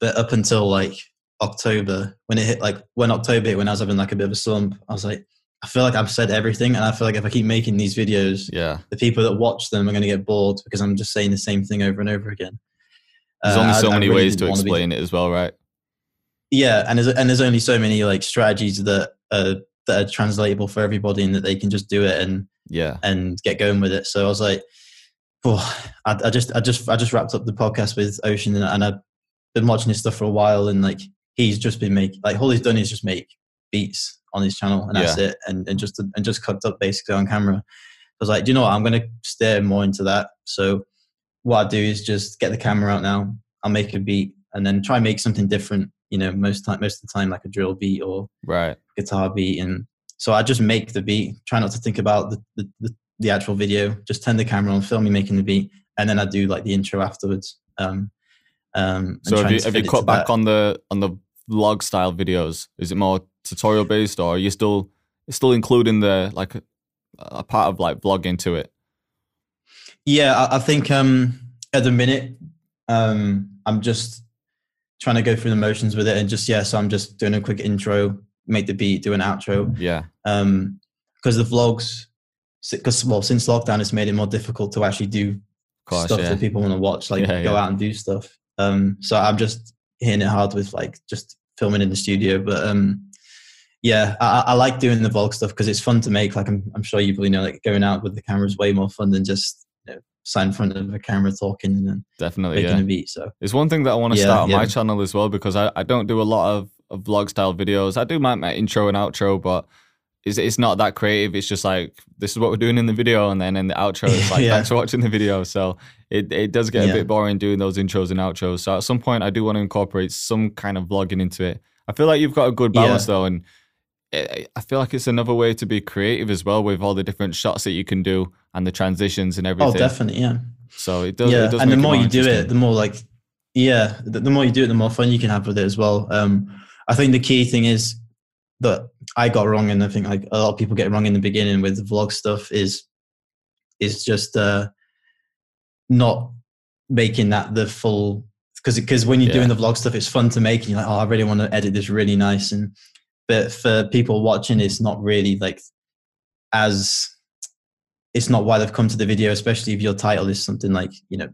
but up until like October, when it hit like when October hit, when I was having like a bit of a slump, I was like, I feel like I've said everything, and I feel like if I keep making these videos, yeah, the people that watch them are going to get bored because I'm just saying the same thing over and over again. There's uh, only so I, many I really ways to explain it as well, right? Yeah, and there's and there's only so many like strategies that are that are translatable for everybody, and that they can just do it and yeah and get going with it. So I was like, oh, I, I just I just I just wrapped up the podcast with Ocean, and, and I've been watching his stuff for a while, and like he's just been making like all he's done is just make beats on his channel, and that's yeah. it, and and just and just cooked up basically on camera. I was like, do you know what? I'm going to steer more into that. So what I do is just get the camera out now. I'll make a beat and then try and make something different. You know, most time, most of the time, like a drill beat or right guitar beat, and so I just make the beat. Try not to think about the the, the, the actual video. Just turn the camera on, film me making the beat, and then I do like the intro afterwards. Um, um, so have you, have you cut back that. on the on the vlog style videos? Is it more tutorial based, or are you still still including the like a, a part of like vlogging to it? Yeah, I, I think um, at the minute um, I'm just trying to go through the motions with it, and just yeah, so I'm just doing a quick intro, make the beat, do an outro. Yeah. Um, because the vlogs, because well, since lockdown, it's made it more difficult to actually do course, stuff yeah. that people want to watch, like yeah, go yeah. out and do stuff. Um, so I'm just hitting it hard with like just filming in the studio, but um, yeah, I, I, like doing the vlog stuff because it's fun to make. Like I'm, I'm sure you probably know, like going out with the camera is way more fun than just sat in front of a camera talking and definitely making yeah. a beat. So it's one thing that I want to yeah, start on yeah. my channel as well because I, I don't do a lot of, of vlog style videos. I do my, my intro and outro, but it's it's not that creative. It's just like this is what we're doing in the video, and then in the outro, it's like thanks for watching the video. So it it does get a bit boring doing those intros and outros. So at some point, I do want to incorporate some kind of vlogging into it. I feel like you've got a good balance though, and I feel like it's another way to be creative as well with all the different shots that you can do and the transitions and oh, everything. Oh, definitely, yeah. So it does. Yeah, it does and the more, more you do it, the more like, yeah, the, the, more you do it, the more fun you can have with it as well. Um, I think the key thing is that I got wrong, and I think like a lot of people get wrong in the beginning with the vlog stuff is is just uh, not making that the full because because when you're yeah. doing the vlog stuff, it's fun to make, and you're like, oh, I really want to edit this really nice and but for people watching it's not really like as it's not why they've come to the video especially if your title is something like you know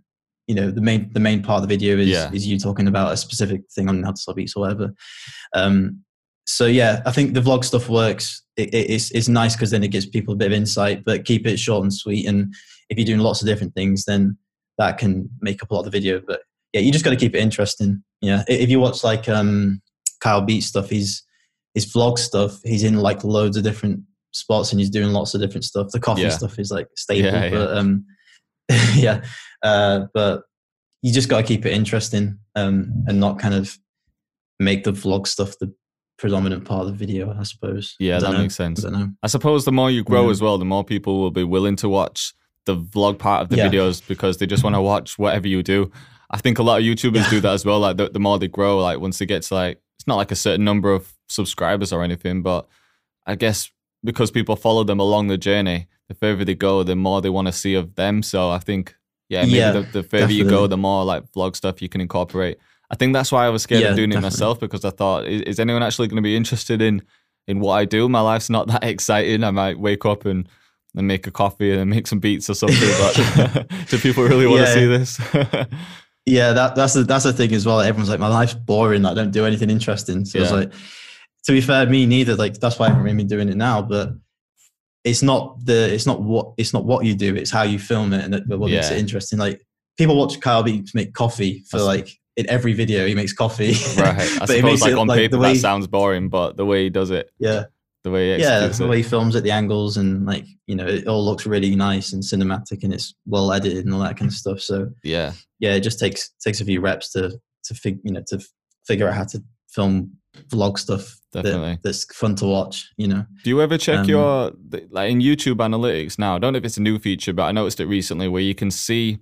you know the main the main part of the video is yeah. is you talking about a specific thing on how to sell beats or whatever. Um so yeah i think the vlog stuff works. It, it's it's nice because then it gives people a bit of insight but keep it short and sweet. And if you're doing lots of different things then that can make up a lot of the video. But yeah you just got to keep it interesting. Yeah if you watch like um kyle beat stuff he's his vlog stuff, he's in like loads of different spots and he's doing lots of different stuff. The coffee yeah. stuff is like staple, yeah, but yeah. um, yeah, uh, but you just got to keep it interesting um, and not kind of make the vlog stuff the predominant part of the video, I suppose. Yeah, I that know. makes sense. I, I, suppose the more you grow as well, the more people will be willing to watch the vlog part of the videos because they just want to watch whatever you do. I think a lot of YouTubers do that as well. Like the, the more they grow, like once they get to like it's not like a certain number of subscribers or anything, but I guess because people follow them along the journey, the further they go, the more they want to see of them. So I think, yeah, maybe yeah, the, the, further definitely. you go, the more like vlog stuff you can incorporate. I think that's why I was scared yeah, of doing definitely. it myself because I thought, is, is anyone actually going to be interested in in what I do? My life's not that exciting. I might wake up and and make a coffee and make some beats or something. But do people really want yeah. to see this? yeah, that, that's the that's the thing as well. Everyone's like, my life's boring. I don't do anything interesting. So yeah. it's like, to be fair, me neither. Like that's why I haven't really been doing it now. But it's not the it's not what it's not what you do. It's how you film it and what yeah. makes it interesting. Like people watch Kyle Beats make coffee for that's like in every video he makes coffee. Right. I suppose like on like paper that sounds boring, but the way he does it. Yeah. The way yeah, the way he films it, the angles, and like you know, it all looks really nice and cinematic, and it's well edited and all that kind of stuff. So yeah, yeah, it just takes takes a few reps to to fig, you know to figure out how to film vlog stuff Definitely. That, that's fun to watch you know do you ever check um, your like in youtube analytics now i don't know if it's a new feature but i noticed it recently where you can see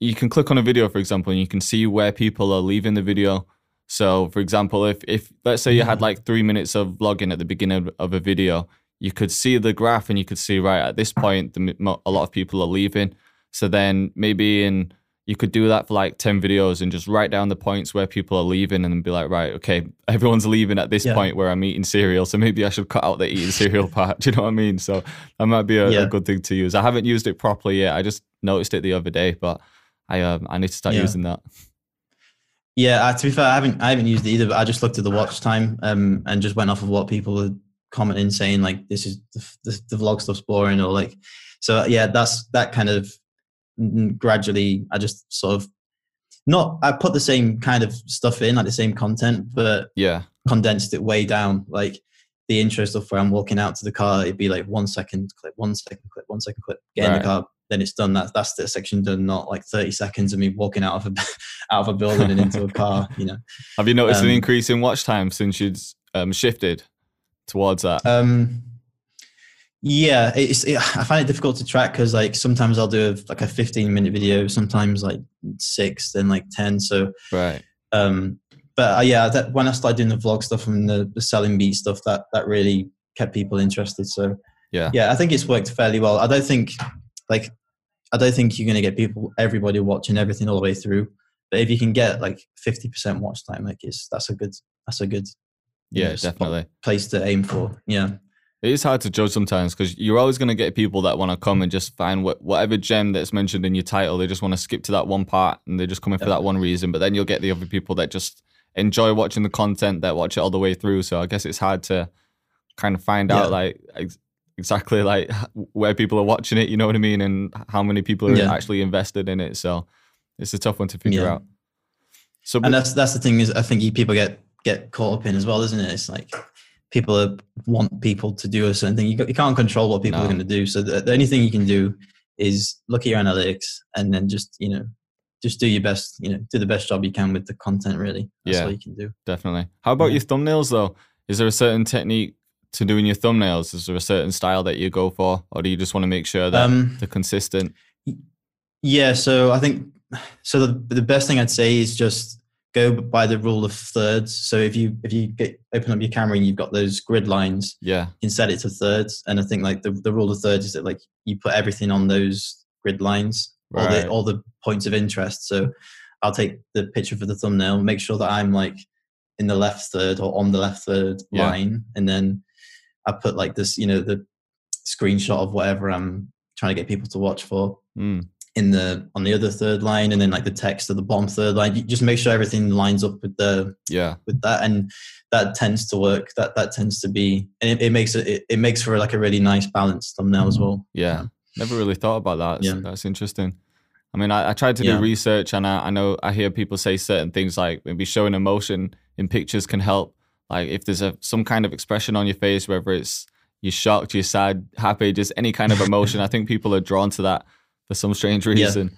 you can click on a video for example and you can see where people are leaving the video so for example if if let's say you had like three minutes of vlogging at the beginning of, of a video you could see the graph and you could see right at this point the, a lot of people are leaving. So then maybe in you could do that for like 10 videos and just write down the points where people are leaving and then be like, right, okay, everyone's leaving at this yeah. point where I'm eating cereal. So maybe I should cut out the eating cereal part. Do you know what I mean? So that might be a, yeah. a, good thing to use. I haven't used it properly yet. I just noticed it the other day, but I um, I need to start yeah. using that. Yeah, uh, to be fair, I haven't I haven't used it either. But I just looked at the watch time um, and just went off of what people were commenting, saying like this is the, the, the vlog stuff's boring or like. So yeah, that's that kind of gradually I just sort of not I put the same kind of stuff in, like the same content, but yeah, condensed it way down. Like the intro stuff where I'm walking out to the car, it'd be like one second clip, one second clip, one second clip, get right. in the car, then it's done. That's that's the section done, not like 30 seconds of me walking out of a out of a building and into a car, you know. Have you noticed um, an increase in watch time since you'd um, shifted towards that? Um yeah, it's it, I find it difficult to track because like sometimes I'll do a, like a 15 minute video, sometimes like six, then like 10. So right. Um, but uh, yeah, that when I started doing the vlog stuff and the, the selling beat stuff, that that really kept people interested. So yeah, yeah, I think it's worked fairly well. I don't think like I don't think you're gonna get people everybody watching everything all the way through. But if you can get like 50% watch time, like it's that's a good that's a good yeah know, definitely place to aim for. Yeah. It is hard to judge sometimes because you're always going to get people that want to come and just find what, whatever gem that's mentioned in your title. They just want to skip to that one part and they're just coming for that one reason. But then you'll get the other people that just enjoy watching the content, that watch it all the way through. So I guess it's hard to kind of find yeah. out like ex- exactly like where people are watching it. You know what I mean, and how many people are yeah. actually invested in it. So it's a tough one to figure yeah. out. So, and that's that's the thing is I think people get get caught up in as well, isn't it? It's like people are, want people to do a certain thing. You, you can't control what people no. are going to do. So the, the only thing you can do is look at your analytics and then just you know just do your best. You know, do the best job you can with the content. Really, that's yeah, all you can do. Definitely. How about yeah. your thumbnails though? Is there a certain technique to doing your thumbnails? Is there a certain style that you go for, or do you just want to make sure that um, they're consistent? Yeah. So I think so. The the best thing I'd say is just go by the rule of thirds. So if you if you get open up your camera and you've got those grid lines, yeah, you can set it to thirds. And I think like the, the rule of thirds is that like you put everything on those grid lines, right. all the all the points of interest. So I'll take the picture for the thumbnail, make sure that I'm like in the left third or on the left third yeah. line, and then I put like this, you know, the screenshot of whatever I'm trying to get people to watch for. Mm in the on the other third line and then like the text of the bottom third line. You just make sure everything lines up with the yeah. with that and that tends to work. That that tends to be and it, it makes it, it, it makes for like a really nice balanced thumbnail as mm-hmm. well. Yeah. Never really thought about that. Yeah. that's interesting. I mean i, I tried to do research and I, I know i hear people say certain things like maybe showing emotion in pictures can help. Like if there's a some kind of expression on your face whether it's you're shocked you're sad happy just any kind of emotion i think people are drawn to that for some strange reason. Yeah.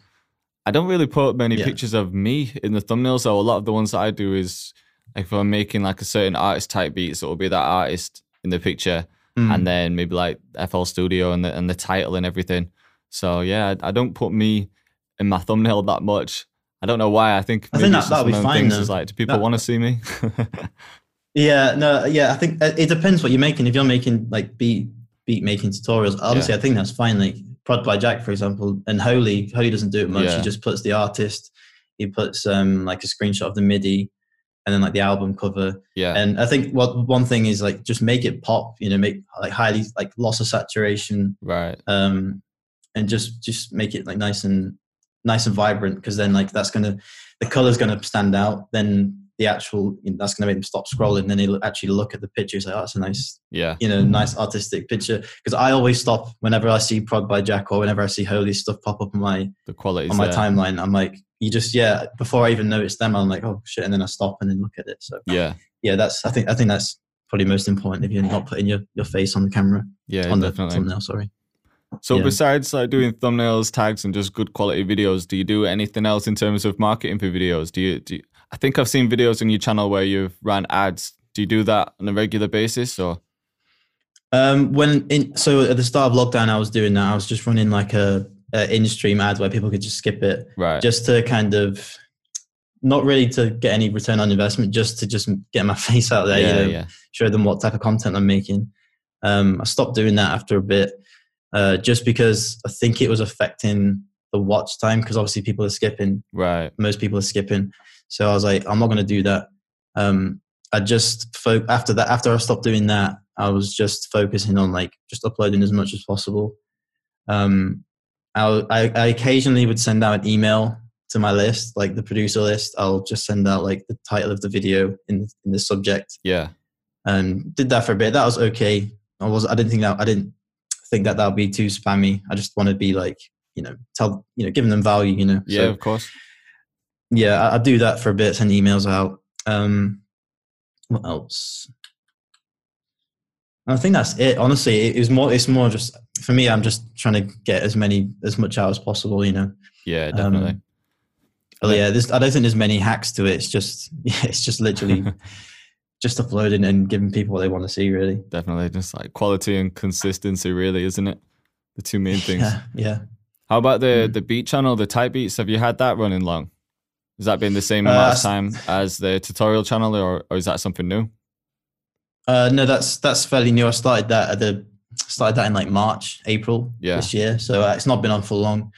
I don't really put many yeah. pictures of me in the thumbnail, so a lot of the ones that I do is like if I'm making like a certain artist type beat, so it'll be that artist in the picture, mm. and then maybe like FL Studio and the and the title and everything. So yeah, I, I don't put me in my thumbnail that much. I don't know why. I think I think that that'll be fine. Like, do people want to see me? yeah, no, yeah. I think uh, it depends what you're making. If you're making like beat beat making tutorials, obviously, yeah. I think that's fine. Like Prod by Jack, for example, and Holy, Holy doesn't do it much. Yeah. He just puts the artist, he puts um like a screenshot of the MIDI, and then like the album cover. Yeah. And I think what one thing is like just make it pop. You know, make like highly like loss of saturation. Right. Um, and just just make it like nice and nice and vibrant because then like that's gonna the color's gonna stand out. Then the actual you know, that's going to make them stop scrolling. Then they actually look at the picture. Say, "Oh, that's a nice, yeah, you know, nice artistic picture." Because I always stop whenever I see Prod by Jack or whenever I see Holy stuff pop up on my the quality on my there. timeline. I'm like, you just yeah. Before I even notice them, I'm like, oh shit, and then I stop and then look at it. So yeah, yeah, that's I think I think that's probably most important if you're not putting your, your face on the camera. Yeah, on definitely. the thumbnail. Sorry. So yeah. besides like doing thumbnails, tags, and just good quality videos, do you do anything else in terms of marketing for videos? Do you, do you, I think I've seen videos on your channel where you've ran ads. Do you do that on a regular basis or? Um, when in so at the start of lockdown, I was doing that. I was just running like a, a in-stream ad where people could just skip it, right? Just to kind of not really to get any return on investment, just to just get my face out there, yeah, you know, yeah. show them what type of content I'm making. Um, I stopped doing that after a bit, uh, just because I think it was affecting the watch time because obviously people are skipping. Right. Most people are skipping. So I was like, I'm not going to do that. Um, I just fo- after that after I stopped doing that, I was just focusing on like just uploading as much as possible. Um, I, I occasionally would send out an email to my list, like the producer list. I'll just send out like the title of the video in in the subject. Yeah. And did that for a bit. That was okay. I was I didn't think that I didn't think that that would be too spammy. I just want to be like you know tell you know giving them value. You know. Yeah, so, of course. Yeah, I, I, do that for a bit. Send emails out. Um, what else? I think that's it. Honestly, it was more. It's more just for me. I'm just trying to get as many as much out as possible. You know. Yeah, definitely. Um, but yeah, I don't think there's many hacks to it. It's just yeah, it's just literally just uploading and giving people what they want to see. Really. Definitely, just like quality and consistency. Really, isn't it? The two main things. Yeah. Yeah. How about the mm. the beat channel, the type beats? Have you had that running long? Has that been the same amount uh, of time as the tutorial channel, or, or is that something new? Uh, no, that's that's fairly new. I started that at the started that in like March, April yeah. this year. So uh, it's not been on for long,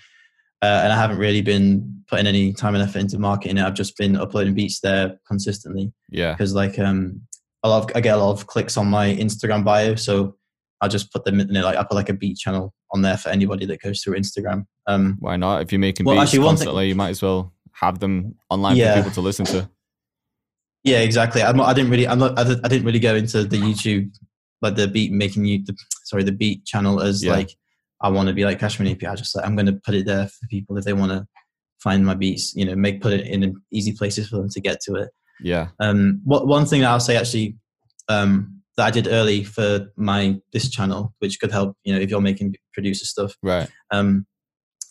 uh, and I haven't really been putting any time and effort into marketing it. I've just been uploading beats there consistently. Yeah, because like um, a lot of, I get a lot of clicks on my Instagram bio, so I just put them in there. Like I put like a beat channel on there for anybody that goes through Instagram. Um, Why not? If you're making well, beats actually, constantly, thing, you might as well have them online yeah. for people to listen to. Yeah, exactly. I'm not, I didn't really. I'm not. I didn't really go into the YouTube, like the beat making you. The, sorry, the beat channel as yeah. like I want to be like CashMoneyAP. I just like I'm going to put it there for people if they want to find my beats. You know, make put it in easy places for them to get to it. Yeah. Um. What one thing that I'll say actually, um, that I did early for my this channel, which could help. You know, if you're making producer stuff. Right. Um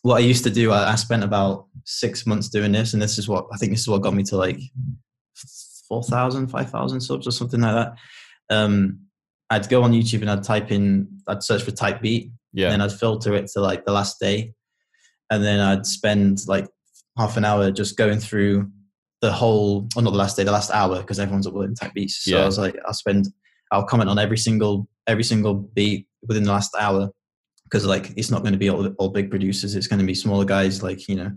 what I used to do, I, I, spent about six months doing this, and this is what I think this is what got me to like 4,000, 5,000 subs or something like that. Um, I'd go on YouTube and I'd type in, I'd search for type beat, yeah. and I'd filter it to like the last day, and then I'd spend like half an hour just going through the whole, or not the last day, the last hour, because everyone's uploading type beats. So yeah. I was like, I'll spend, I'll comment on every single every single beat within the last hour because like it's not going to be all, all big producers it's going to be smaller guys like you know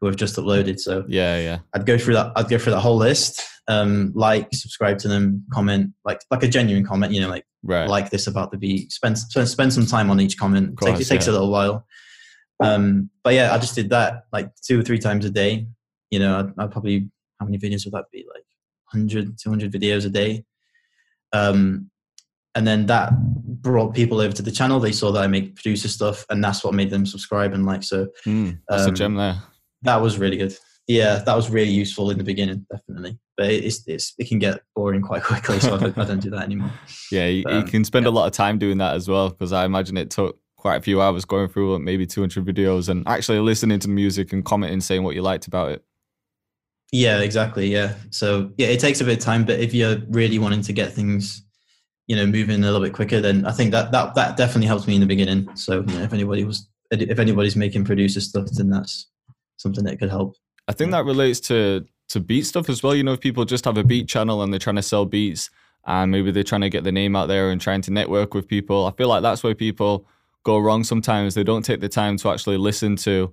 who have just uploaded so yeah yeah i'd go through that i'd go through that whole list um like subscribe to them comment like like a genuine comment you know like right. like this about the beat spend spend some time on each comment course, it takes yeah. a little while um but yeah i just did that like two or three times a day you know i'd, I'd probably how many videos would that be like 100 200 videos a day um and then that brought people over to the channel. They saw that I make producer stuff, and that's what made them subscribe and like. So mm, that's um, a gem there. That was really good. Yeah, that was really useful in the beginning, definitely. But it's, it's it can get boring quite quickly, so I, don't, I don't do that anymore. Yeah, you, but, um, you can spend yeah. a lot of time doing that as well, because I imagine it took quite a few hours going through maybe 200 videos and actually listening to the music and commenting, saying what you liked about it. Yeah, exactly. Yeah. So yeah, it takes a bit of time, but if you're really wanting to get things you know moving a little bit quicker then i think that that that definitely helped me in the beginning so you know, if anybody was if anybody's making producer stuff then that's something that could help i think that relates to to beat stuff as well you know if people just have a beat channel and they're trying to sell beats and maybe they're trying to get the name out there and trying to network with people i feel like that's where people go wrong sometimes they don't take the time to actually listen to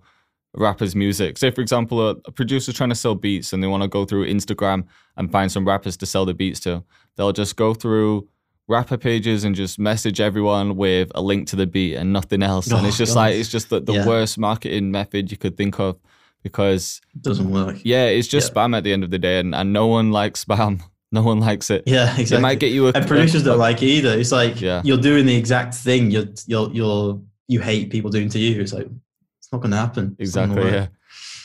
rappers music say for example a, a producer's trying to sell beats and they want to go through instagram and find some rappers to sell the beats to they'll just go through rapper pages and just message everyone with a link to the beat and nothing else. Oh, and it's just God. like it's just the, the yeah. worst marketing method you could think of because it doesn't work. Yeah, it's just yeah. spam at the end of the day, and, and no one likes spam. No one likes it. Yeah, exactly. It might get you a and producers a, don't like it either. It's like yeah. you're doing the exact thing you're you're you're you hate people doing to you. It's like it's not going to happen. Exactly. Yeah.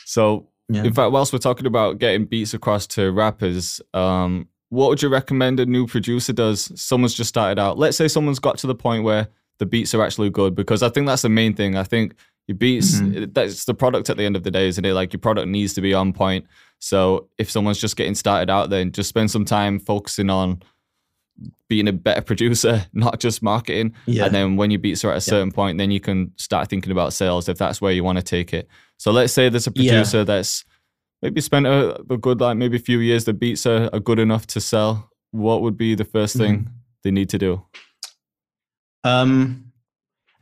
So yeah. in fact, whilst we're talking about getting beats across to rappers, um, what would you recommend a new producer does? Someone's just started out. Let's say someone's got to the point where the beats are actually good, because I think that's the main thing. I think your beats, mm-hmm. that's the product at the end of the day, isn't it? Like your product needs to be on point. So if someone's just getting started out, then just spend some time focusing on being a better producer, not just marketing. Yeah. And then when your beats are at a certain yeah. point, then you can start thinking about sales if that's where you want to take it. So let's say there's a producer yeah. that's maybe spent a, a, good like maybe a few years the beats are, are good enough to sell what would be the 1st thing mm-hmm. they need to do Um,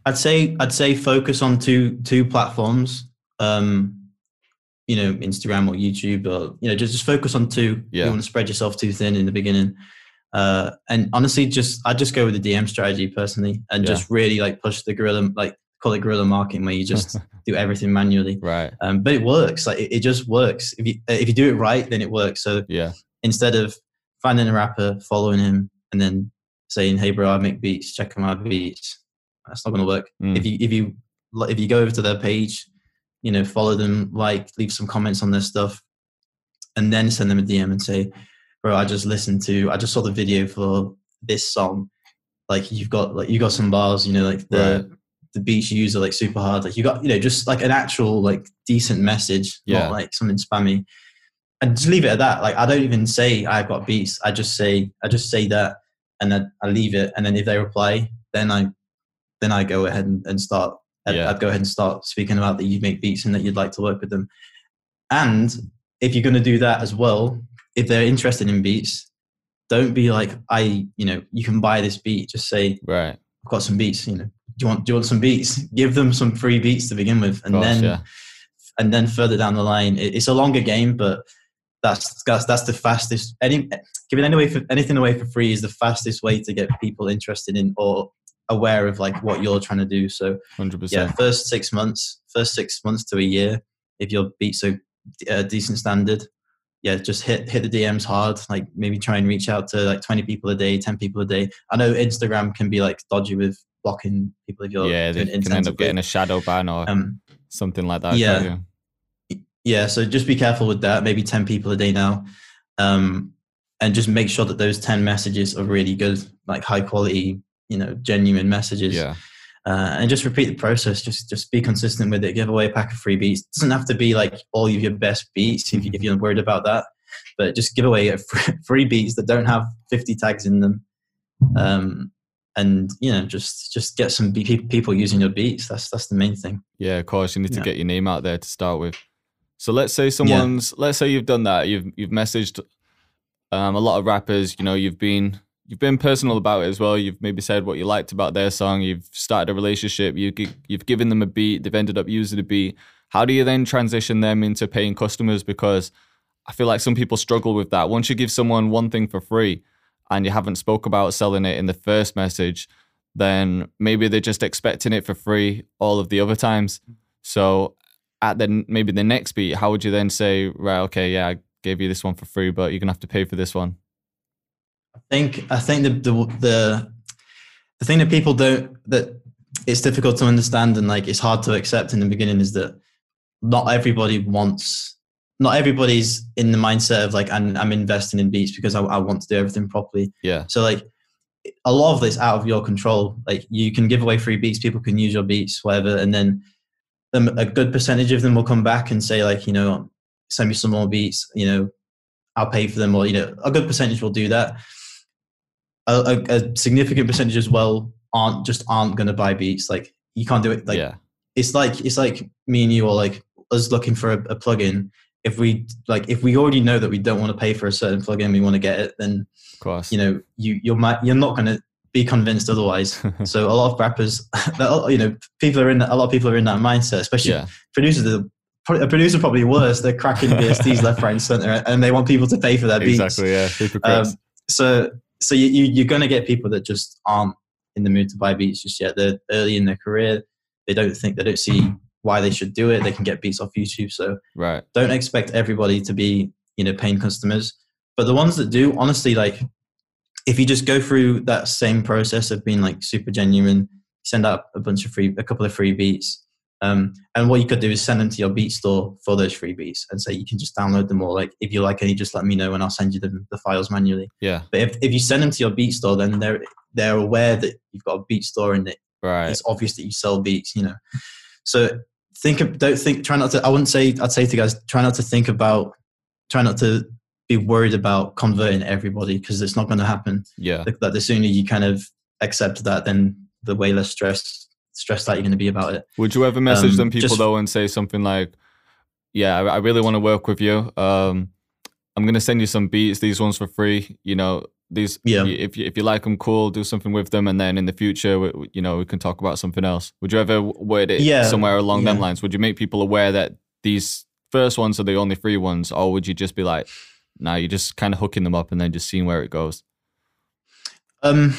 I'd say I'd say focus on two two platforms. Um, you know, Instagram or YouTube, or you know, just just focus on two. Yeah. You want to spread yourself too thin in the beginning. Uh, and honestly, just I just go with the DM strategy personally, and yeah. just really like push the guerrilla, like call it guerrilla marketing, where you just do everything manually. Right. Um, but it works. Like it, it, just works. If you if you do it right, then it works. So yeah. Instead of finding a rapper, following him, and then saying, "Hey, bro, I make beats. Check my beats." That's not going to work. Mm. If you if you if you go over to their page, you know, follow them, like, leave some comments on their stuff, and then send them a DM and say, "Bro, I just listened to, I just saw the video for this song. Like, you've got like you got some bars, you know, like the." Right. The beats you use are like super hard. Like you got, you know, just like an actual like decent message, yeah. not like something spammy and just leave it at that. Like I don't even say I've got beats. I just say I just say that, and then I leave it. And then if they reply, then I then I go ahead and, and start. I'd, yeah. I'd go ahead and start speaking about that you make beats and that you'd like to work with them. And if you're going to do that as well, if they're interested in beats, don't be like I, you know, you can buy this beat. Just say, right, I've got some beats. You know, do you want do you want some beats? Give them some free beats to begin with, and course, then yeah. and then further down the line, it's a longer game, but that's that's that's the fastest. Any giving any for, anything away for free is the fastest way to get people interested in or aware of like what you're trying to do. So, hundred percent. Yeah, first six months, first six months to a year, if your beats are a decent standard, yeah, just hit hit the DMs hard. Like maybe try and reach out to like twenty people a day, ten people a day. I know Instagram can be like dodgy with blocking people if you're yeah, they can end up getting a shadow ban or um, something like that. Yeah, yeah, so just be careful with that. Maybe 10 people a day now. Um, and just make sure that those 10 messages are really good, like high quality, you know, genuine messages. Yeah. Uh, and just repeat the process. Just just be consistent with it. Give away a pack of free beats. It doesn't have to be like all of your best beats if, if you're worried about that. But just give away free beats that don't have 50 tags in them. Um, and you know just just get some people using your beats that's that's the main thing yeah of course you need to yeah. get your name out there to start with so let's say someone's yeah. let's say you've done that. You've you've messaged um, a lot of rappers. You know, you've been you've been personal about it as well. You've maybe said what you liked about their song. You've started a relationship. You you've given them a beat. They've ended up using the beat. How do you then transition them into paying customers? Because I feel like some people struggle with that. Once you give someone one thing for free and you haven't spoke about selling it in the first message, then maybe they're just expecting it for free all of the other times. So at then maybe the next beat, how would you then say, right, okay, yeah, I gave you this one for free, but you're gonna have to pay for this one? I think I think the the the, the thing that people don't that it's difficult to understand and like it's hard to accept in the beginning is that not everybody wants not everybody's in the mindset of like I'm, I'm investing in beats because I, I want to do everything properly. Yeah. So like a lot of this out of your control. Like you can give away free beats, people can use your beats, whatever, and then a good percentage of them will come back and say like you know send me some more beats you know i'll pay for them or you know a good percentage will do that a, a, a significant percentage as well aren't just aren't going to buy beats like you can't do it like yeah. it's like it's like me and you or like us looking for a, a plugin if we like if we already know that we don't want to pay for a certain plugin we want to get it then of course you know you you're you're not going to be convinced otherwise. so a lot of rappers, you know, people are in a lot of people are in that mindset, especially yeah. producers. A producer probably worse. They're cracking VSTs left, right, and center, and they want people to pay for their beats. Exactly. Yeah. Um, so so you, you you're going to get people that just aren't in the mood to buy beats just yet. They're early in their career. They don't think they don't see why they should do it. They can get beats off YouTube. So right. don't expect everybody to be you know paying customers. But the ones that do, honestly, like if you just go through that same process of being like super genuine, send out a bunch of free, a couple of free beats. Um, and what you could do is send them to your beat store for those free beats and say you can just download them all. Like if you like any, just let me know and I'll send you the, the files manually. Yeah. But if, if you send them to your beat store, then they're they're aware that you've got a beat store and it, right. it's obvious that you sell beats. You know, so think of don't think try not to. I wouldn't say I'd say to guys try not to think about try not to be worried about converting everybody because it's not going to happen. Yeah. That the sooner you kind of accept that, then the way less stress stressed out you're going to be about it. Would you ever message um, them people just, though and say something like, "Yeah, I, I really want to work with you. Um, I'm going to send you some beats. These ones for free. You know, these yeah if you, if you like them cool do something with them and then in the future we, you know we can talk about something else would you ever word it yeah, somewhere along yeah. them lines would you make people aware that these first ones are the only free ones or would you just be like now nah, you're just kind of hooking them up and then just seeing where it goes um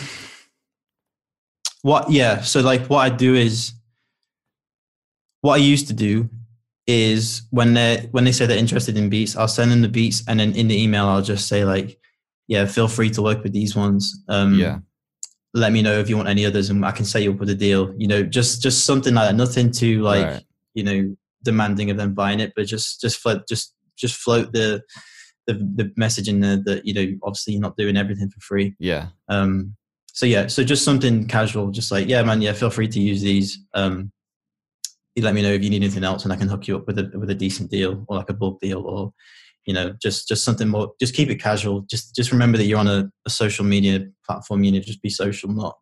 what yeah so like what i do is what i used to do is when they when they say they're interested in beats i'll send them the beats and then in the email i'll just say like yeah, feel free to work with these ones. Um, yeah. Let me know if you want any others, and I can set you up with a deal. You know, just just something like that. Nothing too like right. you know demanding of them buying it, but just just float just just float the the, the message in there that you know obviously you're not doing everything for free. Yeah. Um. So yeah, so just something casual, just like yeah, man, yeah, feel free to use these. Um. You let me know if you need anything else, and I can hook you up with a with a decent deal or like a bulk deal or you know just just something more just keep it casual just just remember that you're on a, a social media platform you know just be social not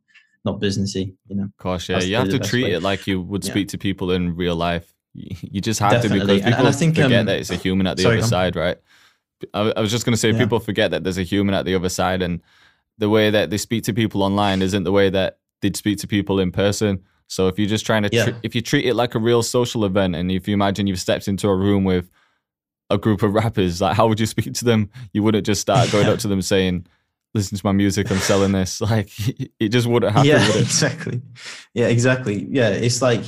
not businessy you know of course yeah you have to treat way. it like you would speak yeah. to people in real life you just have Definitely. to because people and, and I think, forget um, that it's a human at the sorry, other side right I, I, was just going to say yeah. people forget that there's a human at the other side and the way that they speak to people online isn't the way that they'd speak to people in person so if you're just trying to yeah. tr- if you treat it like a real social event and if you imagine you've stepped into a room with a group of rappers, like how would you speak to them? You wouldn't just start going up to them saying, "Listen to my music, I'm selling this." Like it just wouldn't happen. Yeah, would exactly. Yeah, exactly. Yeah, it's like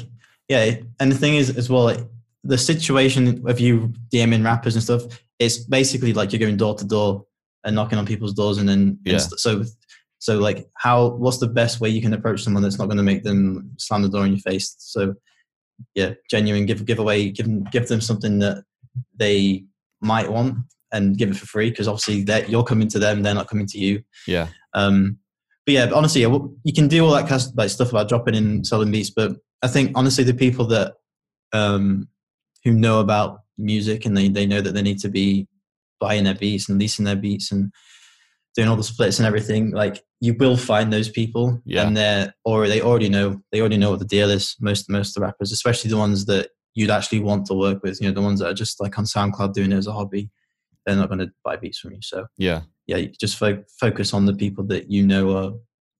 yeah, and the thing is as well, like, the situation of you DMing rappers and stuff, it's basically like you're going door to door and knocking on people's doors, and then yeah. And so so like how what's the best way you can approach someone that's not going to make them slam the door in your face? So yeah, genuine give give away give them give them something that they might want and give it for free because obviously that you're coming to them, they're not coming to you. Yeah. Um, but yeah, honestly, you can do all that kind of like stuff about dropping in selling beats, but I think honestly, the people that um, who know about music and they, they know that they need to be buying their beats and leasing their beats and doing all the splits and everything, like you will find those people, yeah. and they're or they already know they already know what the deal is. Most most of the rappers, especially the ones that you'd actually want to work with. You know, the ones that are just like on SoundCloud doing it as a hobby, they're not going to buy beats from you. So yeah, yeah, just fo- focus on the people that you know are,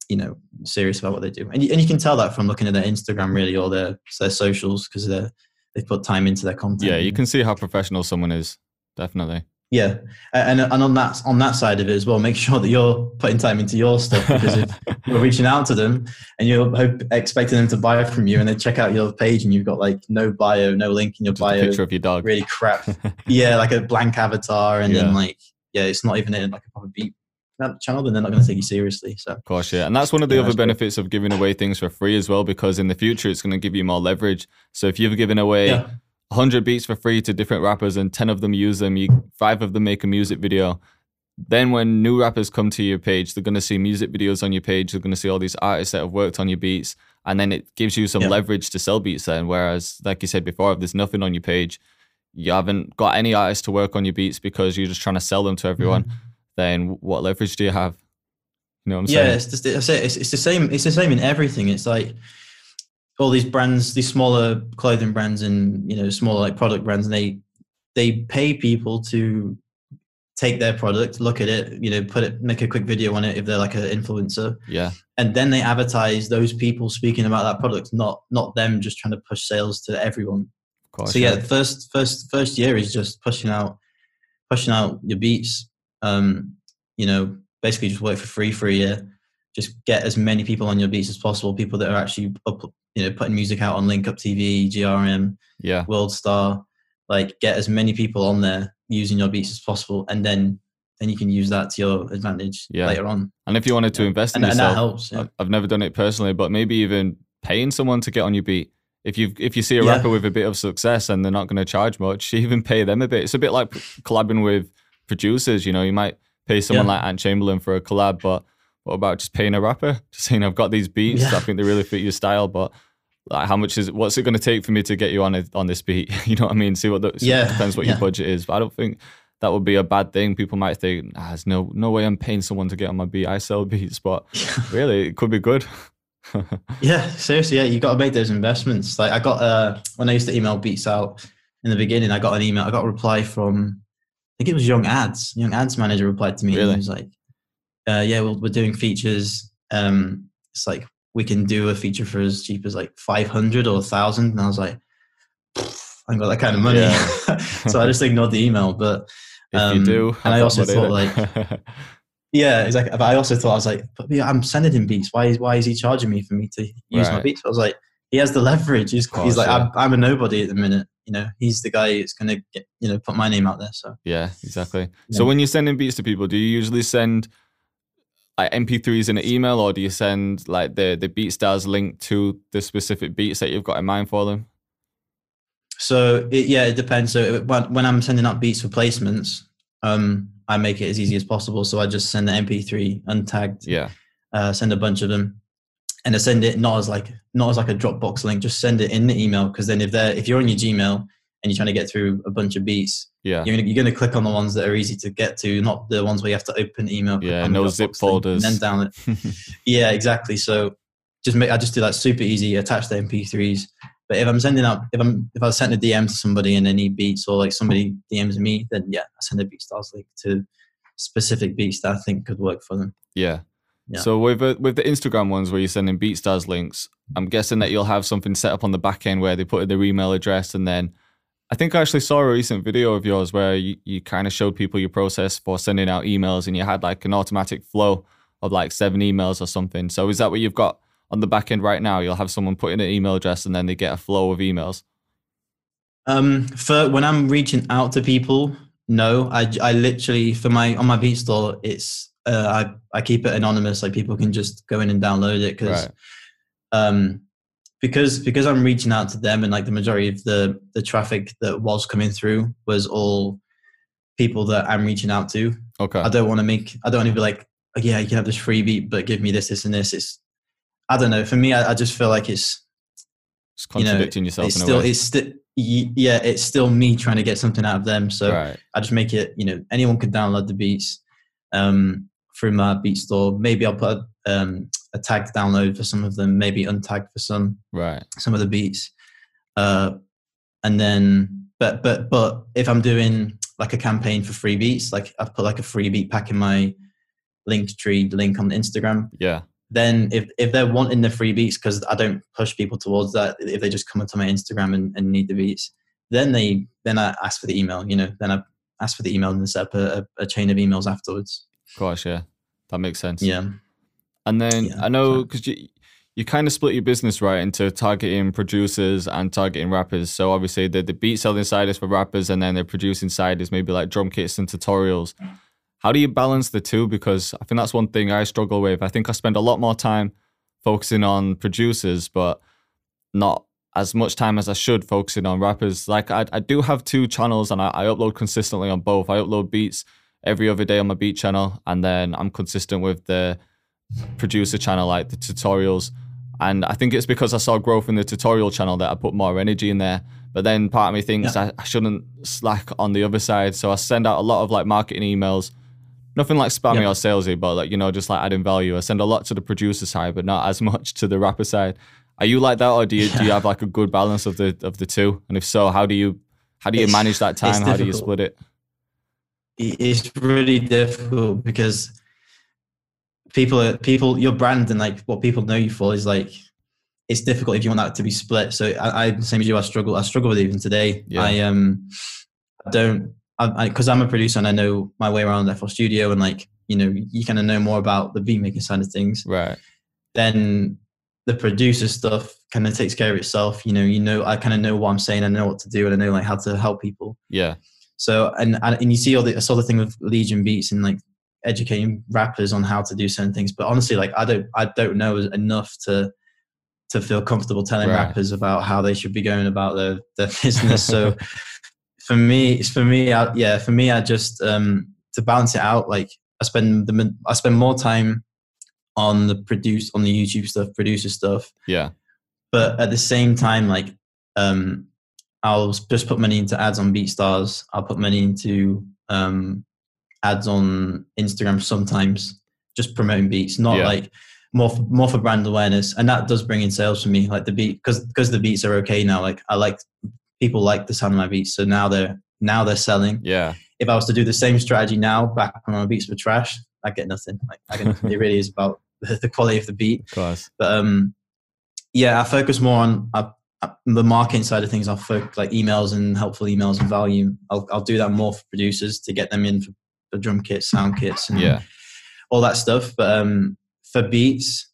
you know, serious about what they do, and you, and you can tell that from looking at their Instagram really or their their socials because they they put time into their content. Yeah, you can see how professional someone is. Definitely. Yeah, and and on that on that side of it as well, make sure that you're putting time into your stuff because if you're reaching out to them and you're hope, expecting them to buy from you, and they check out your page and you've got like no bio, no link in your Just bio, picture of your dog, really crap, yeah, like a blank avatar, and yeah. then like yeah, it's not even in like a proper beat uh, channel, then they're not going to take you seriously. So, of course, yeah, and that's one of the yeah, other benefits great. of giving away things for free as well, because in the future it's going to give you more leverage. So if you've given away. Yeah 100 beats for free to different rappers and 10 of them use them you five of them make a music video then when new rappers come to your page they're going to see music videos on your page they're going to see all these artists that have worked on your beats and then it gives you some yeah. leverage to sell beats then whereas like you said before if there's nothing on your page you haven't got any artists to work on your beats because you're just trying to sell them to everyone mm-hmm. then what leverage do you have you know what i'm yeah, saying yeah it's, it's, it's the same it's the same in everything it's like all these brands, these smaller clothing brands and you know smaller like product brands, and they they pay people to take their product, look at it, you know, put it, make a quick video on it if they're like an influencer. Yeah. And then they advertise those people speaking about that product, not not them just trying to push sales to everyone. Course, so yeah, yeah, first first first year is just pushing out pushing out your beats. Um, you know, basically just work for free for a year. Just get as many people on your beats as possible, people that are actually up, you know putting music out on Link Up TV, GRM, yeah, World Star. Like get as many people on there using your beats as possible, and then then you can use that to your advantage yeah. later on. And if you wanted to yeah. invest in and, yourself, and that helps. Yeah. I've never done it personally, but maybe even paying someone to get on your beat. If you if you see a rapper with a bit of success and they're not going to charge much, even pay them a bit. It's a bit like collabing with producers. You know, you might pay someone like Ant Chamberlain for a collab, but what about just paying a rapper? Just saying, I've got these beats. I think they really fit your style, but like how much is what's it going to take for me to get you on a, on this beat? you know what I mean? See what the, yeah depends what yeah. your budget is. But I don't think that would be a bad thing. People might think, ah, there's no no way I'm paying someone to get on my beat. I sell beats, but really it could be good. yeah, seriously, yeah, you got to make those investments. Like I got uh when I used to email beats out in the beginning, I got an email, I got a reply from I think it was Young Adz. Young Adz manager replied to me really? and he was like, uh, yeah, we're, we're doing features. Um, it's like we can do a feature for as cheap as like 500 or 1000 and i was like i ain't got that kind of money yeah. so i just ignored the email but um, you do and i also thought like yeah exactly but i also thought i was like but yeah, i'm sending him beats why is why is he charging me for me to use right. my beats i was like he has the leverage he's, course, he's like yeah. I'm, I'm, a nobody at the minute you know he's the guy that's going to you know put my name out there so yeah exactly yeah. so when you're sending beats to people do you usually send like MP3s in an email, or do you send like the the BeatStars link to the specific beats that you've got in mind for them? So it, yeah, it depends. So when, when I'm sending out beats for placements, um, I make it as easy as possible. So I just send the MP3 untagged. Yeah. Uh, send a bunch of them, and I send it not as like not as like a Dropbox link. Just send it in the email because then if they're if you're on your Gmail and you're trying to get through a bunch of beats, yeah, you're gonna, you're gonna click on the ones that are easy to get to, not the ones where you have to open email. Yeah, no zip folders. And then down it. yeah, exactly. So just make I just do that super easy. Attach the MP3s. But if I'm sending out, if I'm if I send a DM to somebody and they need beats, or like somebody DMs me, then yeah, I send a BeatStars link to specific beats that I think could work for them. Yeah. Yeah. So with uh, with the Instagram ones where you're sending BeatStars links, I'm guessing that you'll have something set up on the back end where they put in their email address and then I think I actually saw a recent video of yours where you, you kind of showed people your process for sending out emails and you had like an automatic flow of like seven emails or something. So is that what you've got on the back end right now? You'll have someone put in an email address and then they get a flow of emails. Um, for when I'm reaching out to people, no, I, I literally for my on my beat store, it's uh, I I keep it anonymous, like people can just go in and download it because right. um because because I'm reaching out to them and like the majority of the the traffic that was coming through was all people that I'm reaching out to. Okay. I don't want to make I don't want to be like, oh, yeah, you can have this freebie, but give me this, this, and this. It's I don't know. For me, I, I just feel like it's it's contradicting you know, yourself. It's still it's still yeah, it's still me trying to get something out of them. So right. I just make it. You know, anyone can download the beats um, through my beat store. Maybe I'll put um, a tagged download for some of them, maybe untagged for some. Right. Some of the beats, uh, and then but but but if I'm doing like a campaign for free beats, like I've put like a free beat pack in my link tree link on Instagram. Yeah. Then if if they're wanting the free beats because I don't push people towards that, if they just come onto my Instagram and, and need the beats, then they then I ask for the email. You know, then I ask for the email and set up a, a chain of emails afterwards. Of course, yeah, that makes sense. Yeah. And then yeah, I know because you you kind of split your business right into targeting producers and targeting rappers. So obviously the the beat selling side is for rappers, and then the producing side is maybe like drum kits and tutorials. How do you balance the two? Because I think that's one thing I struggle with. I think I spend a lot more time focusing on producers, but not as much time as I should focusing on rappers. Like I, I do have two channels and I, I upload consistently on both. I upload beats every other day on my beat channel, and then I'm consistent with the producer channel, like the tutorials. And I think it's because I saw growth in the tutorial channel that I put more energy in there. But then part of me thinks yeah. I, I, shouldn't slack on the other side. So I send out a lot of like marketing emails, nothing like spammy yeah. or salesy, but like, you know, just like adding value. I send a lot to the producer side, but not as much to the rapper side. Are you like that or do you yeah. do you have like a good balance of the of the two? And if so, how do you how do you it's, manage that time? How do you split it? It's really difficult because people people your brand and like what people know you for is like it's difficult if you want that to be split. So I, I same as you, I struggle. I struggle with it even today. Yeah. I um I don't because I'm a producer and I know my way around FL Studio and like you know you kind of know more about the beat making side of things. Right. Then the producer stuff kind of takes care of itself. You know, you know, I kind of know what I'm saying. I know what to do, and I know like how to help people. Yeah. So and and you see all the I saw the thing with Legion Beats and like educating rappers on how to do certain things. But honestly, like I don't I don't know enough to to feel comfortable telling right. rappers about how they should be going about their their business. so for me, it's for me, I, yeah, for me, I just um to balance it out. Like I spend the I spend more time on the produce on the YouTube stuff, producer stuff. Yeah. But at the same time, like um, I'll just put money into ads on BeatStars. I'll put money into um, ads on Instagram sometimes, just promoting beats, not yeah. like more for, more for brand awareness, and that does bring in sales for me. Like the beat, because because the beats are okay now. Like I like people like the sound of my beats, so now they're now they're selling. Yeah. If I was to do the same strategy now, back when my beats were trash, I get nothing. Like I get nothing. it really is about the, quality of the beat. Of course. But um, yeah, I focus more on uh, the marketing side of things. I'll focus like emails and helpful emails and value. I'll I'll do that more for producers to get them in for, for drum kits, sound kits, and yeah, all that stuff. But um, for beats,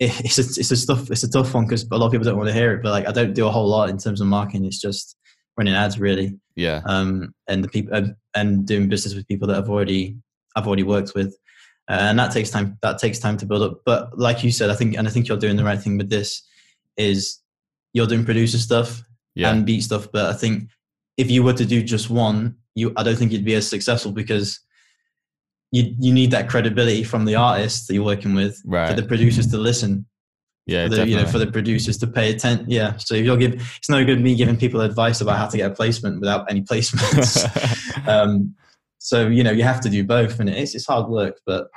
it, it's a, it's a stuff it's a tough one because a lot of people don't want to hear it. But like I don't do a whole lot in terms of marketing. It's just running ads really. Yeah. Um, and the people and, and doing business with people that I've already I've already worked with, uh, and that takes time. That takes time to build up. But like you said, I think and I think you're doing the right thing with this. Is you're doing producer stuff yeah. and beat stuff, but I think if you were to do just one, you I don't think you'd be as successful because you you need that credibility from the artists that you're working with right. for the producers to listen. Yeah, for the, you know, for the producers to pay attention. Yeah, so if you're give, it's no good me giving people advice about how to get a placement without any placements. um, so you know, you have to do both, and it's it's hard work, but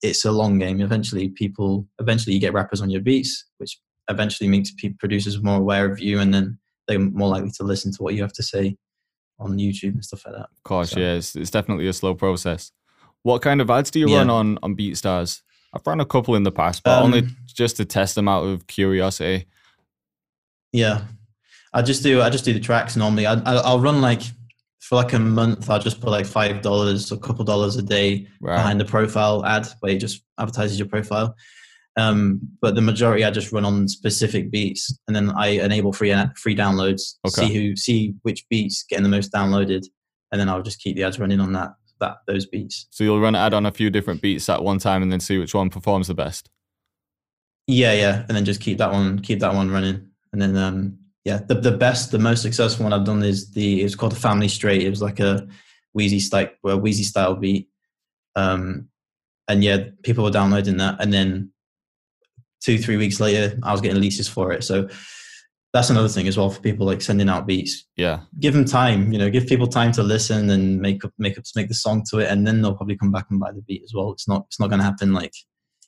it's a long game. Eventually, people eventually you get rappers on your beats, which eventually makes producers more aware of you, and then they're more likely to listen to what you have to say on YouTube and stuff like that. Of course, so. yeah, it's, it's definitely a slow process. What kind of ads do you yeah. run on on BeatStars? I've run a couple in the past, but um, only just to test them out of curiosity. Yeah, I just do I just do the tracks normally. I, I will run like for like a month. I'll just put like five dollars, a couple dollars a day behind the profile ad where it just advertises your profile. Um, but the majority I just run on specific beats, and then I enable free free downloads. Okay. See who see which beats getting the most downloaded, and then I'll just keep the ads running on that that those beats. So you'll run an ad on a few different beats at one time, and then see which one performs the best. Yeah, yeah, and then just keep that one keep that one running, and then um, yeah, the the best, the most successful one I've done is the it's called the Family Straight. It was like a Wheezy style, well, Wheezy style beat, um, and yeah, people were downloading that, and then two three weeks later, I was getting leases for it. So that's another thing as well for people like sending out beats. Yeah, give them time. You know, give people time to listen and make up, make up, make the song to it, and then they'll probably come back and buy the beat as well. It's not, it's not going to happen like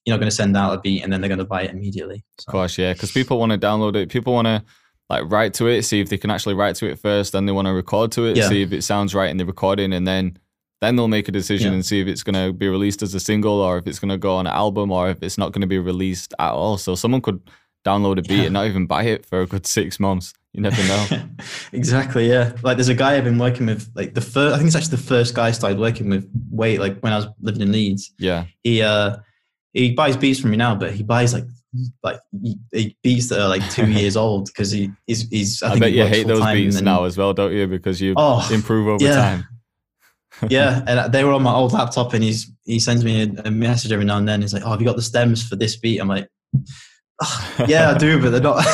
you're not going to send out a beat and then they're going to buy it immediately. So. Of course, yeah, because people want to download it. People want to like write to it, see if they can actually write to it first. Then they want to record to it, yeah. see if it sounds right in the recording, and then then they'll make a decision yeah. and see if it's going to be released as a single or if it's going to go on an album or if it's not going to be released at all. So someone could download a beat yeah. and not even buy it for a good six months. You never know. exactly. Yeah. Like there's a guy I've been working with, like the first, I think it's actually the first guy I started working with way, like when I was living in Leeds. Yeah. He, uh, he buys beats from me now, but he buys like like beats that are like two years old because he he's, he's I, I bet you hate those beats now as well, don't you? Because you oh, improve over yeah. time. Yeah, and they were on my old laptop, and he's he sends me a, a, message every now and then. He's like, "Oh, have you got the stems for this beat?" I'm like, yeah, I do, but they're not.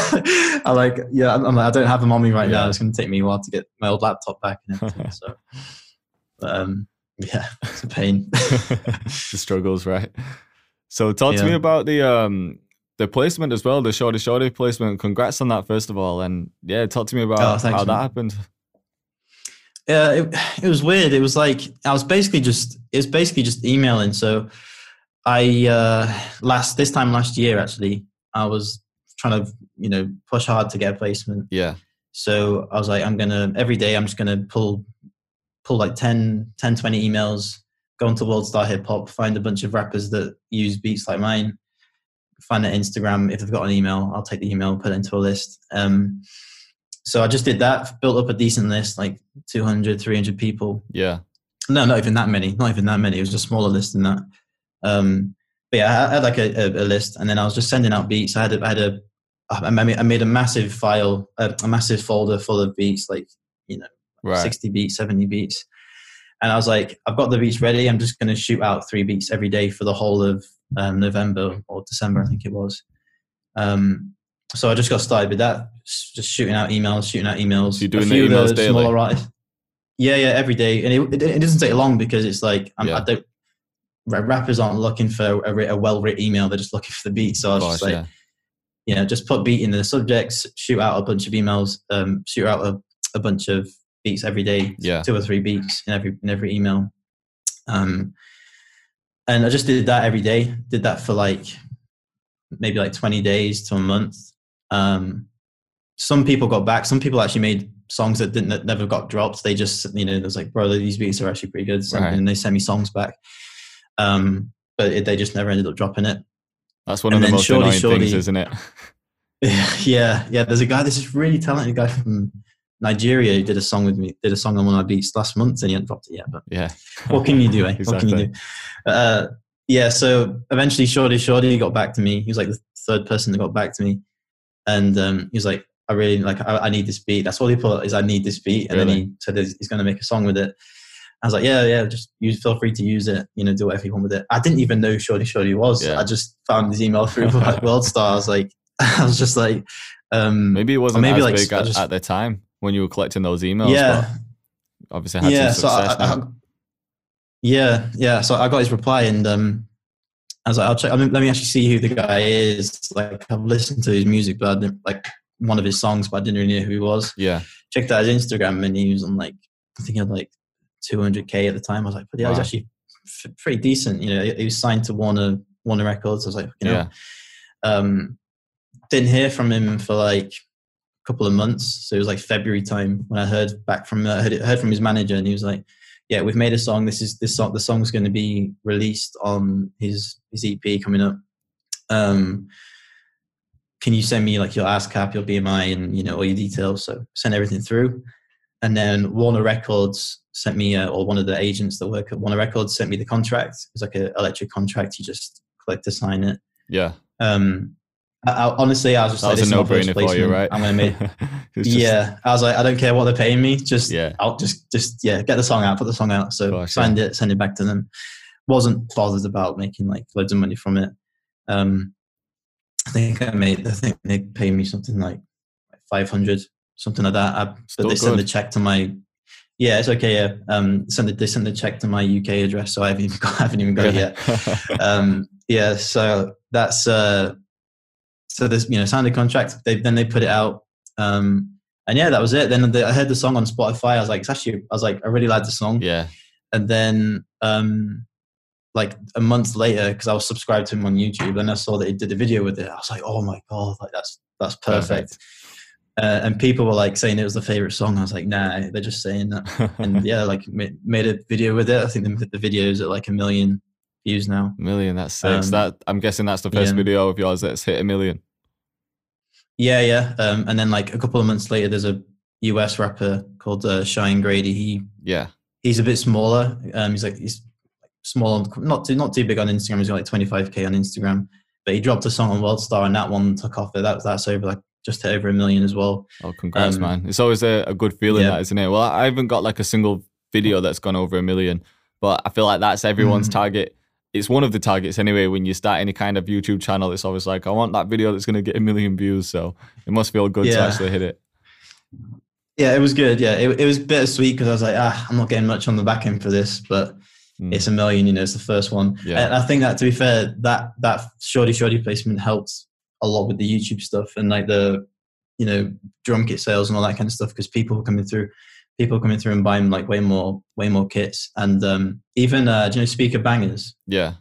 I like, yeah, I'm like, I don't have them on me right yeah. now. It's going to take me a while to get my old laptop back and everything. So, but, um, yeah, it's a pain. the struggles, right? So, talk yeah. to me about the um the placement as well, the Shordie Shordie placement. Congrats on that, first of all, and yeah, talk to me about oh, how man. that happened. Yeah, it, it was weird. It was like I was basically just it was basically just emailing. So I uh last this time last year actually I was trying to, you know, push hard to get a placement. Yeah. So I was like, I'm gonna every day I'm just gonna pull pull like 10, 10 20 emails, go onto World Star Hip Hop, find a bunch of rappers that use beats like mine, find their Instagram. If they've got an email, I'll take the email, put it into a list. Um, so I just did that, built up a decent list, like 200, 300 people. Yeah. No, not even that many. Not even that many. It was a smaller list than that. Um, but yeah, I had like a, a, list, and then I was just sending out beats. I had a, I had a I made a massive file, a, a massive folder full of beats, like you know, right. sixty beats, seventy beats, and I was like, I've got the beats ready. I'm just going to shoot out three beats every day for the whole of um, November or December, I think it was. Um, so I just got started with that, just shooting out emails, shooting out emails. So you're doing the emails the daily. Smaller artists. Yeah, yeah, every day, and it, it, it doesn't take long because it's like yeah. I don't rappers aren't looking for a, a well written email; they're just looking for the beat. So I was course, just like, yeah. you know, just put beat in the subjects, shoot out a bunch of emails, um, shoot out a, a bunch of beats every day, yeah. two or three beats in every in every email. Um, and I just did that every day. Did that for like maybe like twenty days to a month. Um, some people got back. Some people actually made songs that didn't that never got dropped. They just you know, it was like, bro, these beats are actually pretty good, so, right. and they sent me songs back. Um, but it, they just never ended up dropping it. That's one and of the most Shorty, annoying things, isn't it? yeah, yeah. There's a guy. This is really talented guy from Nigeria who did a song with me. Did a song on one of my beats last month, and he hadn't dropped it yet. But yeah, what can you do? Eh? exactly. What can you do? Uh, yeah. So eventually, Shordie Shordie got back to me. He was like the third person that got back to me, and um, he was like, "I really like. I, I, need this beat." That's all he put is, "I need this beat," and really? then he said he's going to make a song with it. I was like, yeah, yeah, just use, feel free to use it. You know, do whatever you want with it. I didn't even know Shordie Shordie was. Yeah. I just found his email through like World Star. I was like, I was just like, um, maybe it wasn't maybe like, big at, just, at, the time when you were collecting those emails. Yeah, obviously had yeah, some success so I, I, yeah, yeah. So I got his reply, and um, I was like, I'll check. I mean, let me actually see who the guy is. Like, I've listened to his music, but I didn't like one of his songs, but I didn't really know who he was. Yeah, checked out his Instagram, and he was on like I think he had like 200k at the time. I was like, but yeah, wow. was actually f- pretty decent. You know, he was signed to Warner Warner Records. I was like, you know, yeah. um, didn't hear from him for like a couple of months. So it was like February time when I heard back from uh, heard, heard from his manager, and he was like, "Yeah, we've made a song. This is this song. The song's going to be released on his his EP coming up. Um, can you send me like your ASCAP, your BMI, and you know all your details? So send everything through." And then Warner Records sent me, uh, or one of the agents that work at Warner Records sent me the contract. It was like an electric contract. You just click to sign it. Yeah. Um, I, I, honestly, I was just that like, was a no-brainer for you, right? I'm gonna make. just, yeah, I was like, I don't care what they're paying me. Just yeah, I'll just just yeah, get the song out, put the song out. So Gosh, signed yeah. it, send it back to them. Wasn't bothered about making like loads of money from it. Um, I think I made. I think they paid me something like five hundred, something like that. I, but they good. sent the check to my yeah, it's okay. Yeah, um, send the, they sent the check to my UK address, so I haven't even got, I haven't even got it yet. um, yeah, so that's uh, so there's you know signed a contract. They then they put it out, um, and yeah, that was it. Then the, I heard the song on Spotify. I was like, it's actually, I was like, I really like the song. Yeah, and then um, like a month later, because I was subscribed to him on YouTube, and I saw that he did a video with it. I was like, oh my god, like that's that's perfect. perfect. Uh, and people were like saying it was the favorite song. I was like, nah, they're just saying that. and yeah, like made a video with it. I think the, the video is at like a million views now. A million, that's six. Um, that I'm guessing that's the first yeah. video of yours that's hit a million. Yeah, yeah. Um, and then like a couple of months later, there's a US rapper called uh, Shine Grady. He yeah, he's a bit smaller. Um, he's like he's small, not too not too big on Instagram. He's got like 25k on Instagram. But he dropped a song on Worldstar, and that one took off. That that's over like just hit over a million as well. Oh, congrats, um, man! It's always a, a good feeling, yeah. that isn't it? Well, I haven't got like a single video that's gone over a million, but I feel like that's everyone's mm. target. It's one of the targets anyway. When you start any kind of YouTube channel, it's always like, I want that video that's going to get a million views. So it must feel good yeah. to actually hit it. Yeah, it was good. Yeah, it, it was bittersweet because I was like, ah, I'm not getting much on the back end for this, but mm. it's a million. You know, it's the first one. Yeah. And I think that to be fair, that that Shordie Shordie placement helped a lot with the YouTube stuff and like the you know drum kit sales and all that kind of stuff because people were coming through people coming through and buying like way more way more kits and um even uh do you know speaker bangers yeah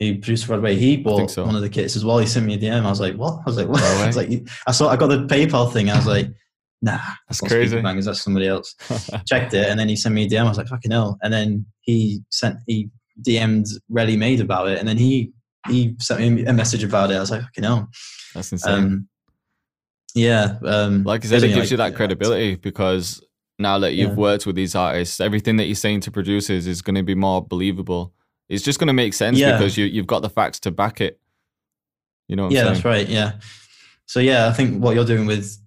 he produced Broadway. He bought so. one of the kits as well. He sent me a DM. I was like, "What?" I was like, "What?" I was like, "I saw." I got the PayPal thing. I was like, "Nah, that's crazy." Bangers, that's somebody else. Checked it, and then he sent me a DM. I was like, "Fucking hell!" And then he sent he DM'd Ready Made about it, and then he he sent me a message about it. I was like, fucking hell. That's insane. Um, yeah. Um, like I said, it gives like, you that credibility because now that you've yeah. worked with these artists, everything that you're saying to producers is going to be more believable. It's just going to make sense yeah. because you, you've got the facts to back it. You know yeah, that's right. Yeah. So yeah, I think what you're doing with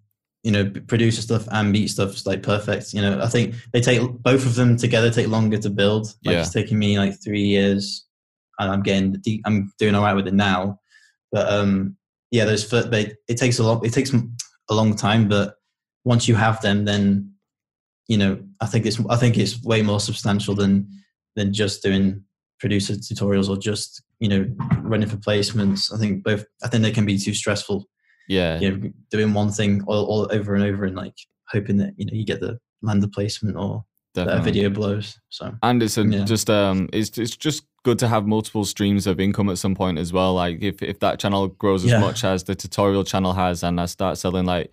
you know producer stuff and beat stuff is like perfect. You know, I think they take both of them together take longer to build. Like yeah. it's taking me like three years and I'm getting the I'm doing all right with it now. But um, yeah, those they, it takes a lot. It takes a long time, but once you have them, then you know I think it's I think it's way more substantial than than just doing producer tutorials or just you know running for placements. I think both. I think they can be too stressful. Yeah, you know, doing one thing all, all over and over and like hoping that you know you get the land the placement or Definitely. that video blows. So and it's a, yeah. just um it's it's just good to have multiple streams of income at some point as well. Like if if that channel grows as yeah. much as the tutorial channel has, and I start selling like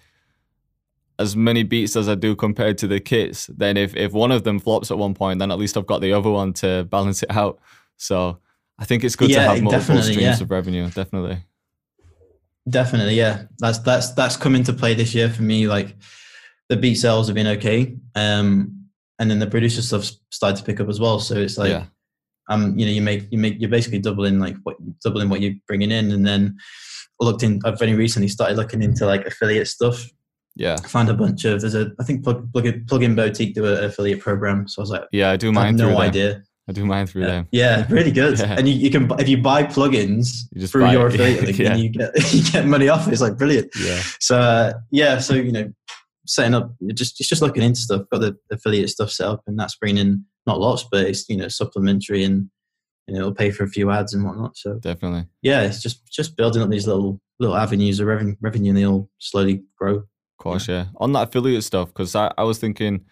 as many beats as I do compared to the kits, then if if one of them flops at one point, then at least I've got the other one to balance it out. So I think it's good yeah, to have multiple streams yeah. of revenue. Definitely. Definitely, yeah. That's that's that's come into play this year for me. Like the beat sales have been okay, um, and then the producer stuff started to pick up as well. So it's like, yeah. um, you know, you make you make you're basically doubling like what doubling what you're bringing in, and then I looked in. I've very recently started looking into like affiliate stuff. Yeah, I found a bunch of there's a I think plug plug plugin boutique do an affiliate program. So I was like, yeah, I do mine. I no idea. I do mine through yeah. them. Yeah, really good. Yeah. And you, you, can if you buy plugins you through your affiliate link, yeah. you get you get money off. It's like brilliant. Yeah. So uh, yeah, so you know, setting up just it's just looking into stuff. Got the affiliate stuff set up, and that's bringing in not lots, but it's you know supplementary and you know it'll pay for a few ads and whatnot. So definitely, yeah, it's just just building up these little little avenues of revenue, revenue and they'll slowly grow. Of course, yeah. yeah. On that affiliate stuff, because I, I was thinking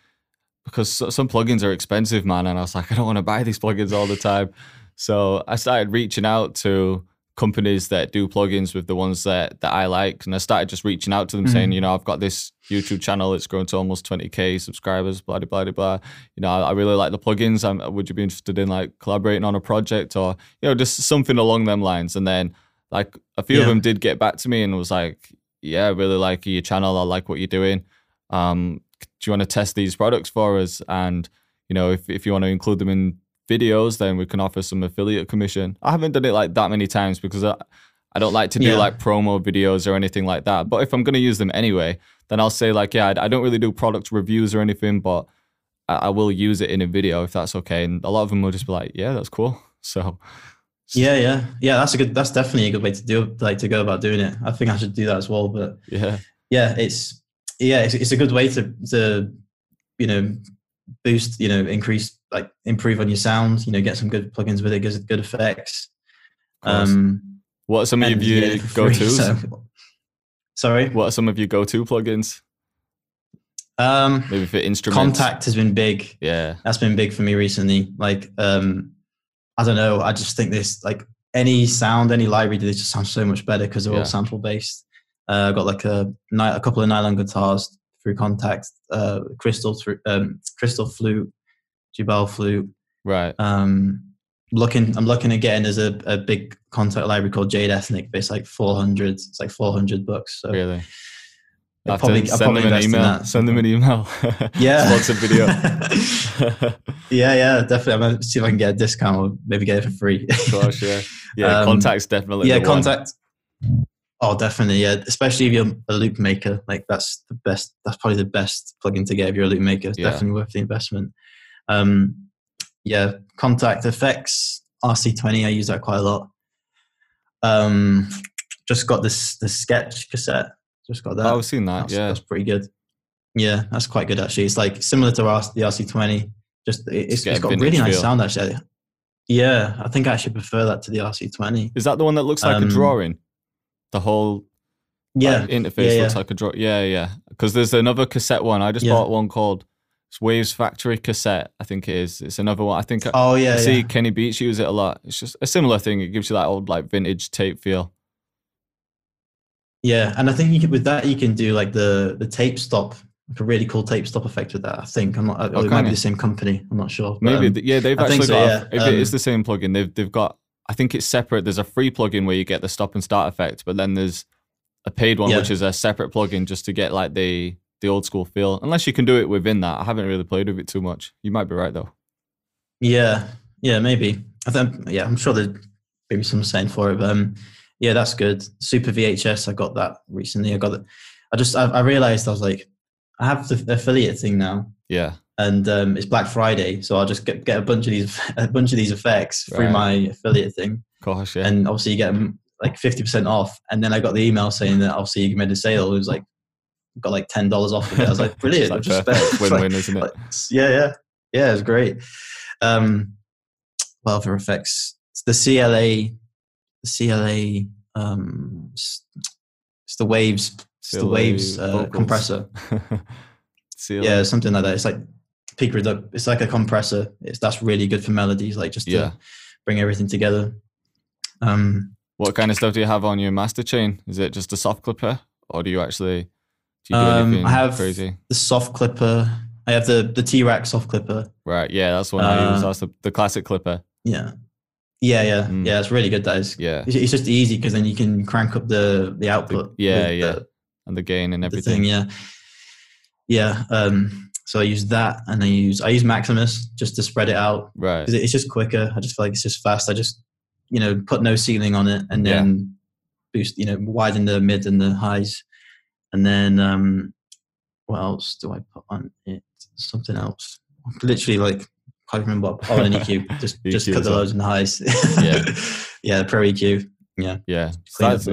because some plugins are expensive, man, and I was like, I don't want to buy these plugins all the time. So I started reaching out to companies that do plugins with the ones that that I like, and I started just reaching out to them, mm-hmm. saying, you know, I've got this YouTube channel, it's grown to almost 20k subscribers, blah blah blah blah. You know, I, I really like the plugins. I'm, would you be interested in like collaborating on a project or you know just something along them lines? And then like a few yeah. of them did get back to me and was like, yeah, I really like your channel. I like what you're doing. Um, do you want to test these products for us? And you know, if if you want to include them in videos, then we can offer some affiliate commission. I haven't done it like that many times because I, I don't like to do yeah. like promo videos or anything like that. But if I'm going to use them anyway, then I'll say like, yeah, I, I don't really do product reviews or anything, but I, I, will use it in a video if that's okay. And a lot of them will just be like, yeah, that's cool. So. Yeah, yeah, yeah. That's a good. That's definitely a good way to do like to go about doing it. I think I should do that as well. But yeah, yeah, it's yeah, it's, it's a good way to to you know boost, you know, increase like improve on your sound. You know, get some good plugins with it, gives it good effects. Um, what are some of your go tos? So, sorry, what are some of your go to plugins? Um, maybe for instruments. Kontakt has been big. Yeah, that's been big for me recently. Like, um, I don't know. I just think this like any sound, any library, they just sound so much better because they're yeah. all sample based. Uh, got like a a couple of nylon guitars through Kontakt, uh, crystal through um, crystal flute, Jubal flute. Right. Um, looking, I'm looking getting there's a, a big Kontakt library called Jade Ethnic, but it's like 400. It's like 400 bucks. So really. I'll probably, send I'll them an email. Send them an email. Yeah. Sponsor video. yeah, yeah, definitely. I'm gonna see if I can get a discount or maybe get it for free. of course, yeah. Yeah, um, Kontakt's definitely. Yeah, Kontakt. One. Oh, definitely, yeah. Especially if you're a loop maker, like that's the best. That's probably the best plugin to get if you're a loop maker. It's yeah. definitely worth the investment. Um, yeah, Kontakt effects RC20. I use that quite a lot. Um, just got this the SketchCassette. Just got that. Oh, I've seen that. That's, yeah, that's pretty good. Yeah, that's quite good actually. It's like similar to the RC20. Just it's, it's got really nice feel. sound actually. Yeah, I think I actually prefer that to the RC20. Is that the one that looks like um, a drawing? the whole yeah like, interface yeah, looks yeah. like a draw. Yeah, yeah. Because there's another cassette one. I just yeah. bought one called Waves Factory cassette. I think it is. It's another one. I think. Oh yeah. I see Kenny Beats use it a lot. It's just a similar thing. It gives you that old like vintage tape feel. Yeah, and I think you with that you can do like the the tape stop, like a really cool tape stop effect with that. I think I'm not. Oh, it might be the same company. I'm not sure. Maybe um, yeah, they've actually so, got. Yeah. if um, it is the same plugin, they've they've got I think it's separate. There's a free plugin where you get the stop and start effect, but then there's a paid one yeah. which is a separate plugin just to get like the the old school feel. Unless you can do it within that. I haven't really played with it too much. You might be right though. Yeah, yeah, maybe. I think yeah, I'm sure there's maybe some saying for it, but um, yeah, that's good. Super VHS, I got that recently. I got it. I just I, I realized I was like, I have the affiliate thing now. Yeah and um, it's Black Friday, so I'll just get, get a bunch of these a bunch of these effects through my affiliate thing. Gosh, yeah. And obviously you get them like fifty percent off, and then I got the email saying that obviously you made a sale. It was like got like ten dollars off of it. I was like, brilliant, like just win-win, isn't it? Like, yeah, yeah, yeah. It's great. Um, well, for effects, the CLA, CLA, um, it's, the waves, it's CLA the waves uh, compressor. yeah, something like that. It's like peak reduct. It's like a compressor. It's that's really good for melodies, like just yeah. to bring everything together. Um, what kind of stuff do you have on your master chain? Is it just a soft clipper, or do you actually? Do you um, I have crazy? the soft clipper. I have the the T Rack soft clipper. Right. Yeah, that's one uh, I use. Uh, that's the, the classic clipper. Yeah. Yeah, yeah, mm. yeah. It's really good. That is. Yeah. It's, it's just easy because then you can crank up the the output. The, yeah, yeah, the, and the gain and everything. Thing, yeah, yeah. Um, so I use that, and I use I use Maximus just to spread it out. Right. because It's just quicker. I just feel like it's just fast. I just you know put no ceiling on it, and then yeah. boost. You know, widen the mid and the highs, and then um, what else do I put on it? Something else. Literally like can't remember. Oh, an EQ. Just just cut the lows and the highs. yeah, yeah. Pro EQ. Yeah, yeah. That's,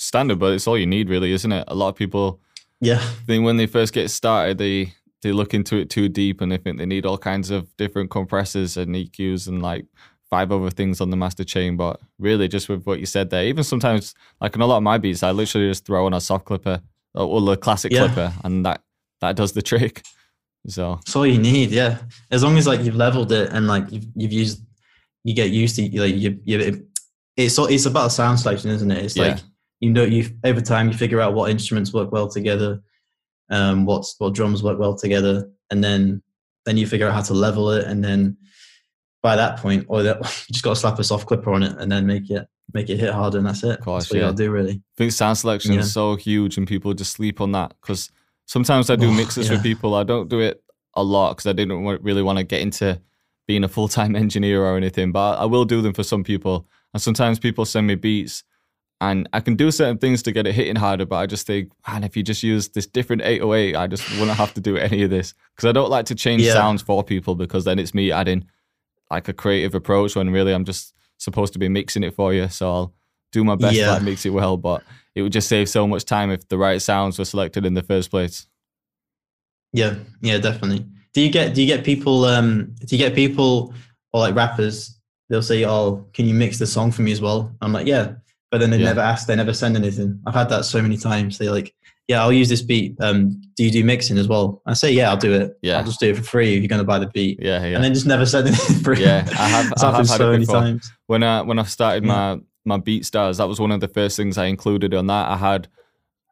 standard, but it's all you need, really, isn't it? A lot of people. Yeah. Think when they first get started, they they look into it too deep, and they think they need all kinds of different compressors and EQs and like five other things on the master chain. But really, just with what you said there, even sometimes, like in a lot of my beats, I literally just throw on a soft clipper uh, or the classic yeah. clipper, and that that does the trick. So that's all you need, yeah. As long as like you've leveled it and like you've you've used, you get used to like you you. It's it's about a sound selection, isn't it? It's yeah. like you know you over time you figure out what instruments work well together, um, what's what drums work well together, and then then you figure out how to level it, and then by that point, or that you just got to slap a soft clipper on it and then make it make it hit harder, and that's it. Of course, that's what yeah. you got to do, really. I think sound selection yeah. is so huge, and people just sleep on that because Sometimes I do oh, mixes yeah. for people. I don't do it a lot because I didn't really want to get into being a full time engineer or anything, but I will do them for some people. And sometimes people send me beats and I can do certain things to get it hitting harder, but I just think, man, if you just use this different 808, I just wouldn't have to do any of this. Because I don't like to change yeah. sounds for people because then it's me adding like a creative approach when really I'm just supposed to be mixing it for you. So I'll do my best yeah. to like mix it well, but it would just save so much time if the right sounds were selected in the first place. Yeah, yeah, definitely. Do you get do you get people um do you get people or like rappers they'll say, "Oh, can you mix the song for me as well?" I'm like, "Yeah," but then they yeah. never ask, they never send anything. I've had that so many times. They're like, "Yeah, I'll use this beat. Um, do you do mixing as well?" I say, "Yeah, I'll do it. Yeah, I'll just do it for free if you're going to buy the beat." Yeah, yeah. And then just never send anything for free. Yeah, I have. I have had so many times. When I when I started yeah. My beat stars, that was one of the first things I included on that. I had,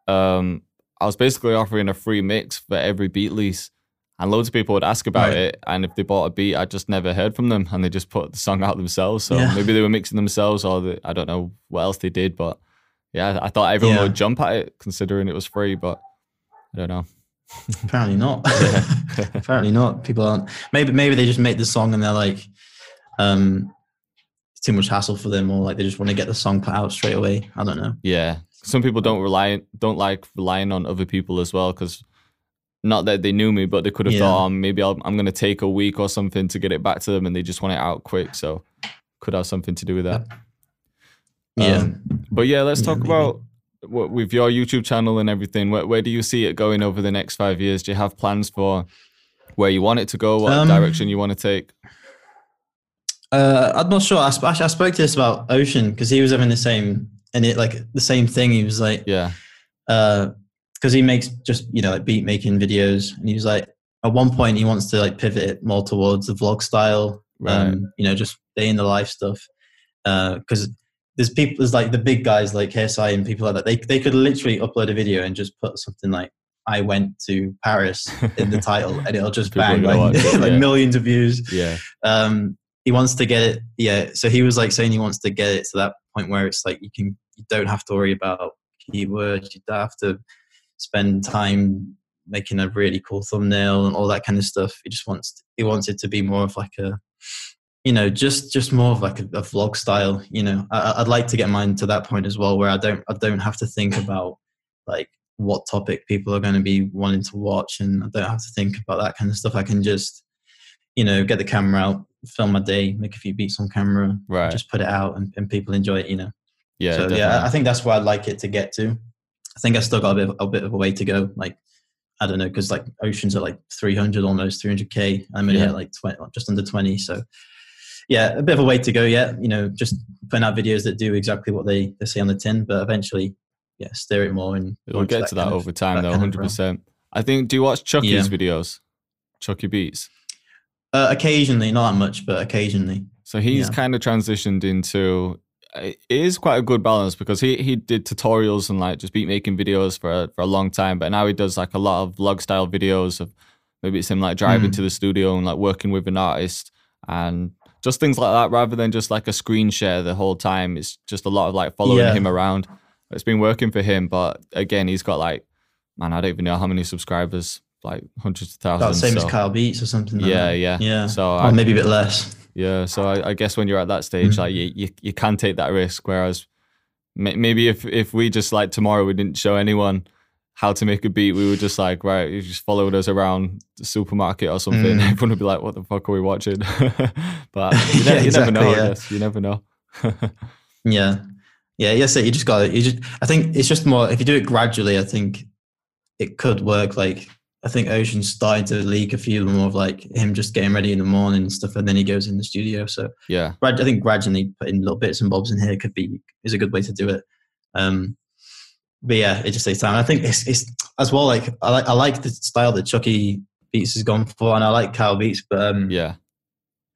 um, I was basically offering a free mix for every beat lease, and loads of people would ask about right. it. And if they bought a beat, I just never heard from them, and they just put the song out themselves. So yeah. maybe they were mixing themselves, or they, I don't know what else they did. But yeah, I thought everyone yeah. would jump at it considering it was free, but I don't know. Apparently not. Apparently not. People aren't. Maybe maybe they just make the song and they're like, um, too much hassle for them, or like they just want to get the song put out straight away. I don't know. Yeah, some people don't rely don't like relying on other people as well because not that they knew me, but they could have yeah. thought, oh, maybe i am going to take a week or something to get it back to them, and they just want it out quick. So could have something to do with that. Yeah. Um, but yeah, let's talk yeah, about what, with your YouTube channel and everything. Where, where do you see it going over the next five years? Do you have plans for where you want it to go? What um, direction you want to take? Uh, I'm not sure. I, sp- I spoke to this about Ocean because he was having the same and it like the same thing. He was like, yeah, because uh, he makes just you know like beat making videos, and he was like, at one point he wants to like pivot it more towards the vlog style, right. um, you know, just day in the life stuff. Because uh, there's people, there's like the big guys like KSI and people like that. They they could literally upload a video and just put something like I went to Paris in the title, and it'll just bang like, it, like yeah. millions of views. Yeah. Um, he wants to get it yeah so he was like saying he wants to get it to that point where it's like you can you don't have to worry about keywords you don't have to spend time making a really cool thumbnail and all that kind of stuff. He just wants he wants it to be more of like a you know just just more of like a, a vlog style you know. I, i'd like to get mine to that point as well where i don't i don't have to think about like what topic people are going to be wanting to watch and i don't have to think about that kind of stuff. I can just you know get the camera out film my day, make a few beats on camera, right? Just put it out and, and people enjoy it, you know. Yeah. So definitely. yeah, I think that's where I'd like it to get to. I think I still got a bit of, a bit of a way to go. Like I don't know, because like oceans are like 300, almost 300k. I'm only yeah. at like 20, just under 20. So yeah, a bit of a way to go yet. You know, just putting out videos that do exactly what they, they say on the tin, but eventually, yeah, steer it more and we'll get to that, over time though, 100%. I think, do you watch Chuki's yeah. videos? Chuki Beats? Uh, occasionally, not that much, but occasionally. So he's yeah. kind of transitioned into. It is quite a good balance because he he did tutorials and like just beat making videos for a, for a long time, but now he does like a lot of vlog style videos of maybe it's him like driving mm. to the studio and like working with an artist and just things like that rather than just like a screen share the whole time. It's just a lot of like following yeah. him around. It's been working for him, but again, he's got like, man, I don't even know how many subscribers, like hundreds of thousands. About the same so. as Kyle Beats or something. Like yeah, that. yeah, yeah. So I, maybe a bit less. Yeah, so I, I, guess when you're at that stage, mm-hmm. like you, you, you can take that risk. Whereas maybe if if we just like tomorrow we didn't show anyone how to make a beat, we were just like, right, you just followed us around the supermarket or something. Mm. Everyone would be like, what the fuck are we watching? but you, yeah, you exactly, never know, yeah. You never know. yeah. Yeah, yes, you just got it. You just, I think it's just more, if you do it gradually, I think it could work. Like, I think Ocean's starting to leak a few more of like him just getting ready in the morning and stuff, and then he goes in the studio. So, yeah, I think gradually putting little bits and bobs in here could be, is a good way to do it. Um, but yeah, it just takes time. I think it's, it's as well like I like I like the style that Chuki Beats has gone for, and I like Kyle Beats. But um, yeah,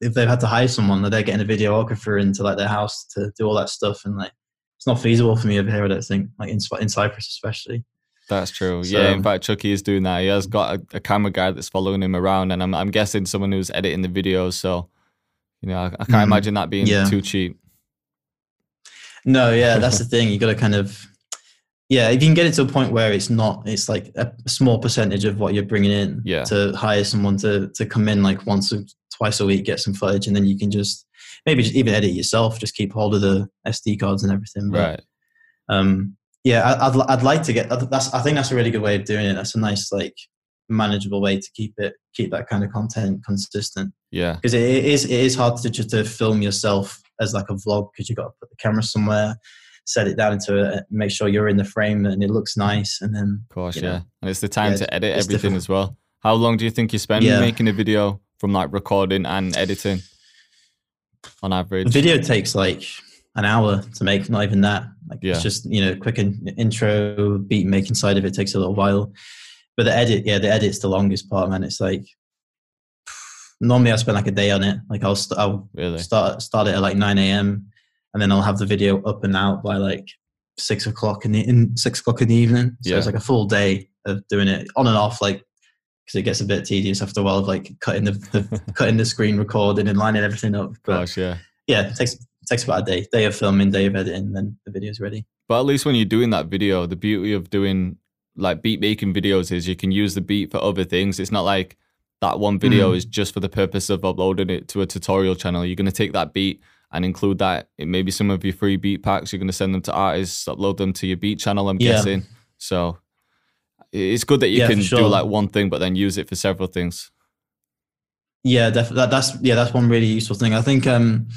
if they've had to hire someone, that they're getting a videographer into like their house to do all that stuff, and like it's not feasible for me over here. I don't think, like in in Cyprus especially. That's true. So, yeah, in fact, Chuki is doing that. He has got a, a, camera guy that's following him around, and I'm I'm guessing someone who's editing the videos. So, you know, I, I can't mm, imagine that being yeah. too cheap. No, yeah, that's the thing. You got to kind of yeah, if you can get it to a point where it's not, it's like a small percentage of what you're bringing in. Yeah. To hire someone to to come in like once or twice a week, get some footage, and then you can just maybe just even edit yourself. Just keep hold of the SD cards and everything. But, right. Um. Yeah, I, I'd I'd like to get that's. I think that's a really good way of doing it. That's a nice like manageable way to keep it keep that kind of content consistent. Yeah. Because it is it is hard to just to film yourself as like a vlog because you got to put the camera somewhere set it down into it, make sure you're in the frame and it looks nice, and then of course, yeah, know, and it's the time yeah, to edit everything different. as well. How long do you think you spend yeah. making a video from like recording and editing on average? The video takes like an hour to make, not even that. Like yeah. it's just you know quick in, intro, beat making side of it takes a little while, but the edit, yeah, the edit's the longest part, man. It's like normally I spend like a day on it. Like I'll, st- I'll really? start start it at like nine a.m and then I'll have the video up and out by like six o'clock in the in six o'clock in the evening. So yeah. it's like a full day of doing it on and off, like because it gets a bit tedious after a while of like cutting the, the cutting the screen recording and lining everything up. But Gosh, yeah, yeah, it takes takes about a day, day of filming, day of editing, then the video's ready. But at least when you're doing that video, the beauty of doing like beat making videos is you can use the beat for other things. It's not like that one video mm. is just for the purpose of uploading it to a tutorial channel. You're going to take that beat and include that in maybe some of your free beat packs. You're going to send them to artists, upload them to your beat channel, I'm yeah. guessing. So it's good that you yeah, can sure. do like one thing, but then use it for several things. Yeah, def- that, that's yeah, that's one really useful thing. I think um,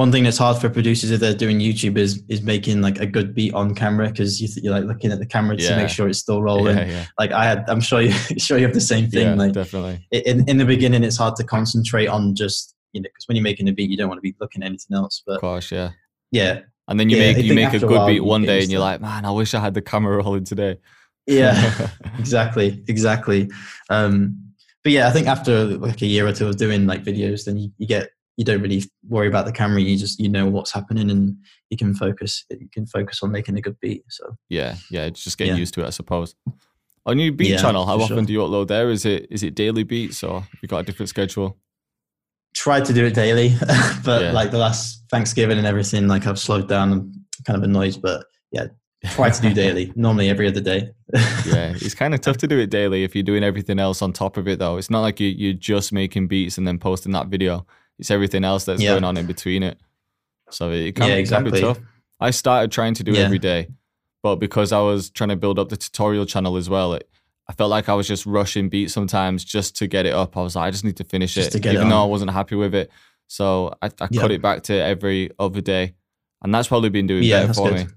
one thing that's hard for producers if they're doing YouTube is is making like a good beat on camera because you are like looking at the camera yeah. to make sure it's still rolling. Yeah, yeah. Like I had, I'm sure you sure you have the same thing. like definitely. In in the beginning, it's hard to concentrate on just you know, because when you're making a beat, you don't want to be looking at anything else. But of course, yeah, yeah. And then you make you make a good a while, beat one day, and you're like, man, I wish I had the camera rolling today. Yeah, exactly, exactly. Um, but yeah, I think after like a year or two of doing like videos, then you, you get you don't really worry about the camera. You just you know what's happening, and you can focus. You can focus on making a good beat. So yeah, yeah, it's just getting yeah. used to it, I suppose. On your beat yeah, channel, how often sure. do you upload there? Is it is it daily beats or you got a different schedule? tried to do it daily, but yeah. like the last Thanksgiving and everything, like I've slowed down. I'm kind of annoyed, but yeah, try to do daily. Normally every other day. yeah, it's kind of tough to do it daily if you're doing everything else on top of it, though. It's not like you you're just making beats and then posting that video. It's everything else that's yeah. going on in between it. So it can, yeah, exactly. can be tough. I started trying to do yeah. every day, but because I was trying to build up the tutorial channel as well, it I felt like I was just rushing beats sometimes just to get it up. I was like, I just need to finish just it, to even it though I wasn't happy with it. So I, I cut it back to every other day, and that's probably been doing yeah, better for good. me.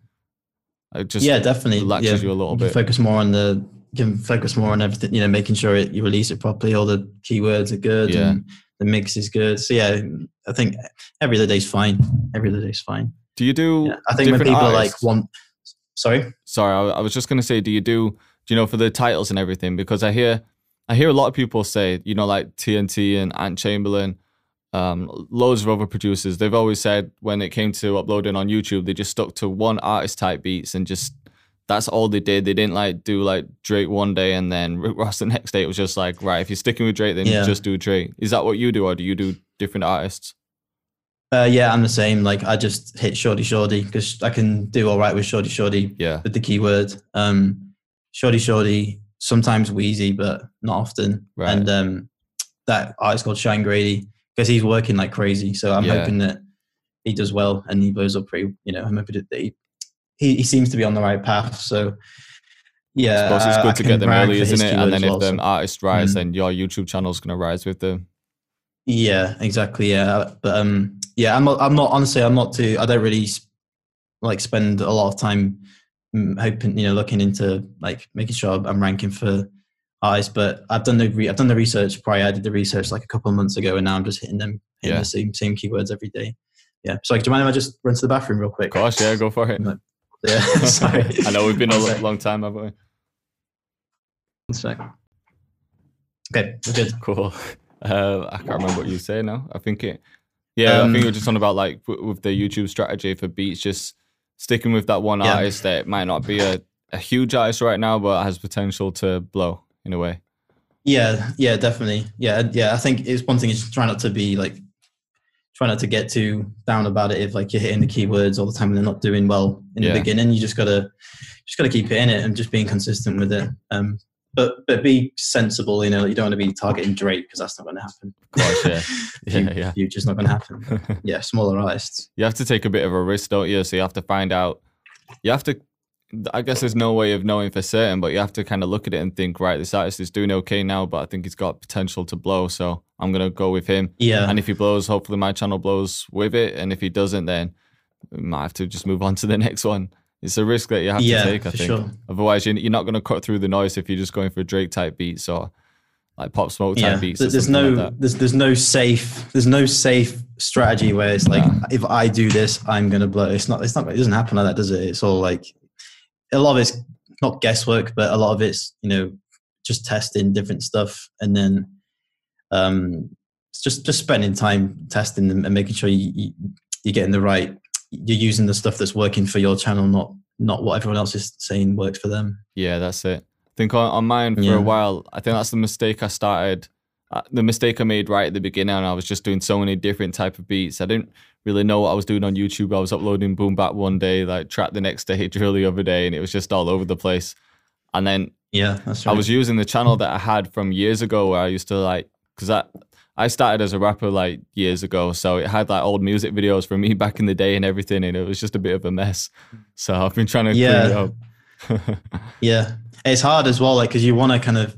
It just yeah, definitely relaxes yeah. you a little you bit. Focus more on the you can focus more on everything. You know, making sure it, you release it properly. All the keywords are good. Yeah. And the mix is good. So yeah, I think every other day's fine. Every other day's fine. Do you do? Yeah. I think when people artists? like want. Sorry. Sorry, I, was just gonna say, do you do? you know, for the titles and everything, because I hear I hear a lot of people say, you know, like TNT and Ant Chamberlain, um, loads of other producers, they've always said when it came to uploading on YouTube, they just stuck to one artist type beats and just that's all they did. They didn't like do like Drake one day and then Rick Ross the next day. It was just like, right, if you're sticking with Drake, then yeah. just do Drake. Is that what you do, or do you do different artists? Uh, yeah, I'm the same. Like I just hit Shordie Shordie because I can do all right with Shordie Shordie. Yeah. With the keyword, um, Shordie Shordie. Sometimes Wheezy, but not often. Right. And um, that artist called Shine Grady because he's working like crazy. So I'm Yeah. hoping that he does well and he blows up pretty. You know, I'm hoping that he, he he seems to be on the right path. So yeah, I suppose it's good I to get them early, isn't it? And then if well, them so- artists rise, Mm. then your YouTube channel's gonna rise with them. Yeah, exactly. Yeah, but um, yeah, I'm not. I'm not honestly. I'm not too. I don't really like spend a lot of time mm, hoping, you know, looking into like making sure I'm ranking for eyes. But I've done the re- I've done the research prior. I did the research like a couple of months ago, and now I'm just hitting them hitting Yeah. the same same keywords every day. Yeah. So, like, do you mind if I just run to the bathroom real quick? Of course, yeah, go for it. Yeah. Sorry. I know we've been a sec. long time, haven't we? One sec. Okay, we're good. Cool. Uh, I can't remember what you say now. I think it. Yeah, I think Um, we're just on about like with the YouTube strategy for beats, just sticking with that one Yeah. artist that might not be a, a huge artist right now, but has potential to blow in a way. Yeah, yeah, definitely. Yeah, yeah. I think it's one thing is try not to be like, try not to get too down about it. If like you're hitting the keywords all the time and they're not doing well in Yeah. the beginning, you just gotta, just gotta keep hitting it and just being consistent with it. Um, but but be sensible. You know, you don't want to be targeting Drake because that's not going to happen. Of course, yeah. Yeah, Fu- yeah. Future's not going to happen. Yeah, smaller artists. you have to take a bit of a risk, don't you? So you have to find out. You have to. I guess there's no way of knowing for certain, but you have to kind of look at it and think, right, this artist is doing okay now, but I think he's got potential to blow, so I'm gonna go with him. Yeah, And if he blows, hopefully my channel blows with it. And if he doesn't, then we might have to just move on to the next one. It's a risk that you have yeah, to take, I think. sure. Otherwise, you're you're not going to cut through the noise if you're just going for Drake type beats or like Pop Smoke type Yeah, beats. there's no like there's there's no safe there's no safe strategy where it's like Nah. if I do this I'm gonna blow. It's not it's not it doesn't happen like that, does it? It's all like a lot of it's not guesswork, but a lot of it's you know just testing different stuff and then um just just spending time testing them and making sure you, you you're getting the right you're using the stuff that's working for your channel, not not what everyone else is saying works for them. Yeah, that's it. I think on, on mine for Yeah. a while, I think that's the mistake I started. Uh, the mistake I made right at the beginning, and I was just doing so many different type of beats. I didn't really know what I was doing on YouTube. I was uploading boom bap one day, like track the next day, drill the other day, and it was just all over the place. And then Yeah, that's I was using the channel that I had from years ago where I used to like because I I started as a rapper like years ago, so it had like old music videos from me back in the day and everything, and it was just a bit of a mess. So I've been trying to clean it Yeah. up. Yeah, it's hard as well, like because you want to kind of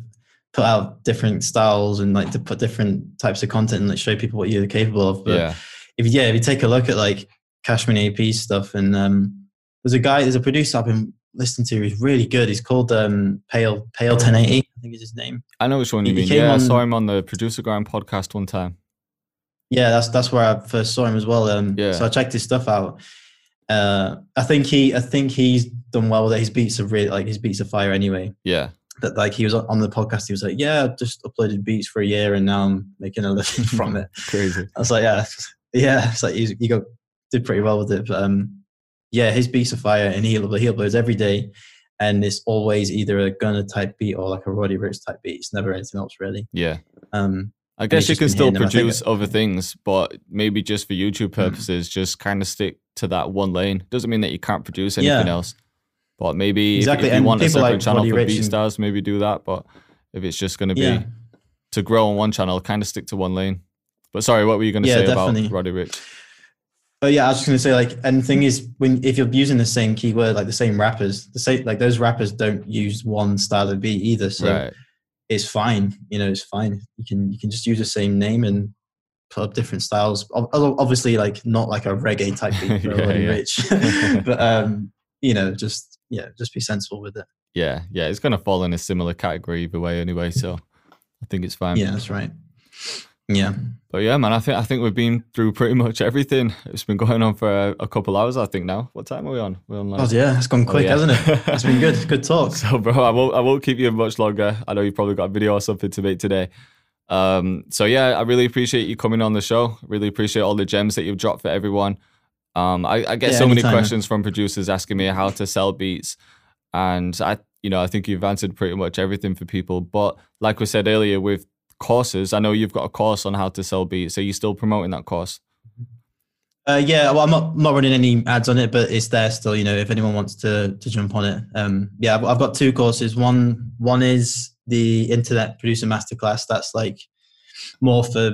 put out different styles and like to put different types of content and like show people what you're capable of. But yeah, if yeah, if you take a look at like CashMoneyAP stuff, and um, there's a guy, there's a producer I've been listening to. He's really good. He's called um, Pale Pale 1080. I think is his name. I know which one you He mean. came Yeah, I saw him on the Producer Grind podcast one time. Yeah, that's that's where I first saw him as well. Um, Yeah. So I checked his stuff out. Uh, I think he, I think he's done well with it. His beats are really like his beats are fire anyway. Yeah, that like he was on on the podcast. He was like, "Yeah, I just uploaded beats for a year, and now I'm making a living from it." crazy. I was like, "Yeah, yeah." It's like you, you got did pretty well with it, but um, yeah, his beats are fire, and he he uploads every day, and it's always either a Gunna type beat or like a Roddy Ricch type beat. It's never anything else really. Yeah. Um, I guess you can still hitting them. Produce other things, but maybe just for YouTube Mm. purposes, just kind of stick to that one lane. Doesn't mean that you can't produce anything Yeah. else. But maybe if- Exactly, if, you want a separate like channel Roddy for Ricch beat and- stars, maybe do that. But if it's just going to be Yeah. to grow on one channel, kind of stick to one lane. But sorry, what were you going to Yeah, say definitely. about Roddy Ricch? Oh yeah, I was just gonna say like, and the thing is, when if you're using the same keyword, like the same rappers, the same like those rappers don't use one style of beat either. So right. it's fine. You know, it's fine. You can you can just use the same name and put up different styles. Ob- ob- Obviously, like not like a reggae type beat for Yeah, Roddy yeah. Rich, but um, you know, just yeah, just be sensible with it. Yeah, yeah, it's going to fall in a similar category either way anyway. So I think it's fine. Yeah, that's right. Yeah, But yeah, man, I think I think we've been through pretty much everything. It's been going on for a, a couple hours, I think. Now, what time are we on? We're on like oh yeah, it's gone quick, yeah. hasn't it? It's been good. Good talk. So, bro, I won't I won't keep you much longer. I know you probably got a video or something to make today. Um, so yeah, I really appreciate you coming on the show. Really appreciate all the gems that you've dropped for everyone. Um, I, I get Yeah, so many anytime, man. questions from producers asking me how to sell beats, and I, you know, I think you've answered pretty much everything for people. But like we said earlier, with courses, I know you've got a course on how to sell beats. Are you're still promoting that course? Uh, yeah, well, I'm not not running any ads on it, but it's there still. You know, if anyone wants to to jump on it, um, yeah, I've, I've got two courses. One one is the Internet Producer Masterclass. That's like more for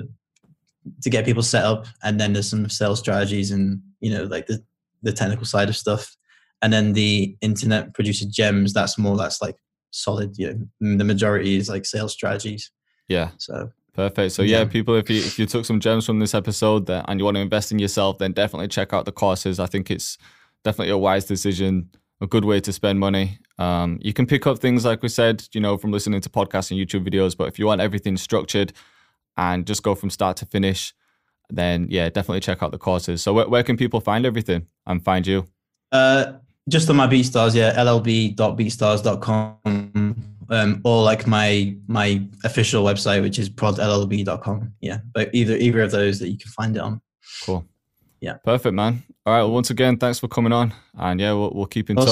to get people set up, and then there's some sales strategies and you know like the the technical side of stuff, and then the Internet Producer Gems. That's more that's like solid. You know, the majority is like sales strategies. Yeah. So Perfect. So yeah, yeah, people, if you if you took some gems from this episode that, and you want to invest in yourself, then definitely check out the courses. I think it's definitely a wise decision, a good way to spend money. Um, you can pick up things like we said, you know, from listening to podcasts and YouTube videos. But if you want everything structured and just go from start to finish, then yeah, definitely check out the courses. So where, where can people find everything and find you? Uh, just on my BeatStars, yeah, llb.beatstars.com um, or like my my official website, which is prodllb.com. Yeah, but either either of those that you can find it on. Cool. Yeah. Perfect, man. All right. Well, once again, thanks for coming on, and yeah, we'll, we'll keep in awesome. touch.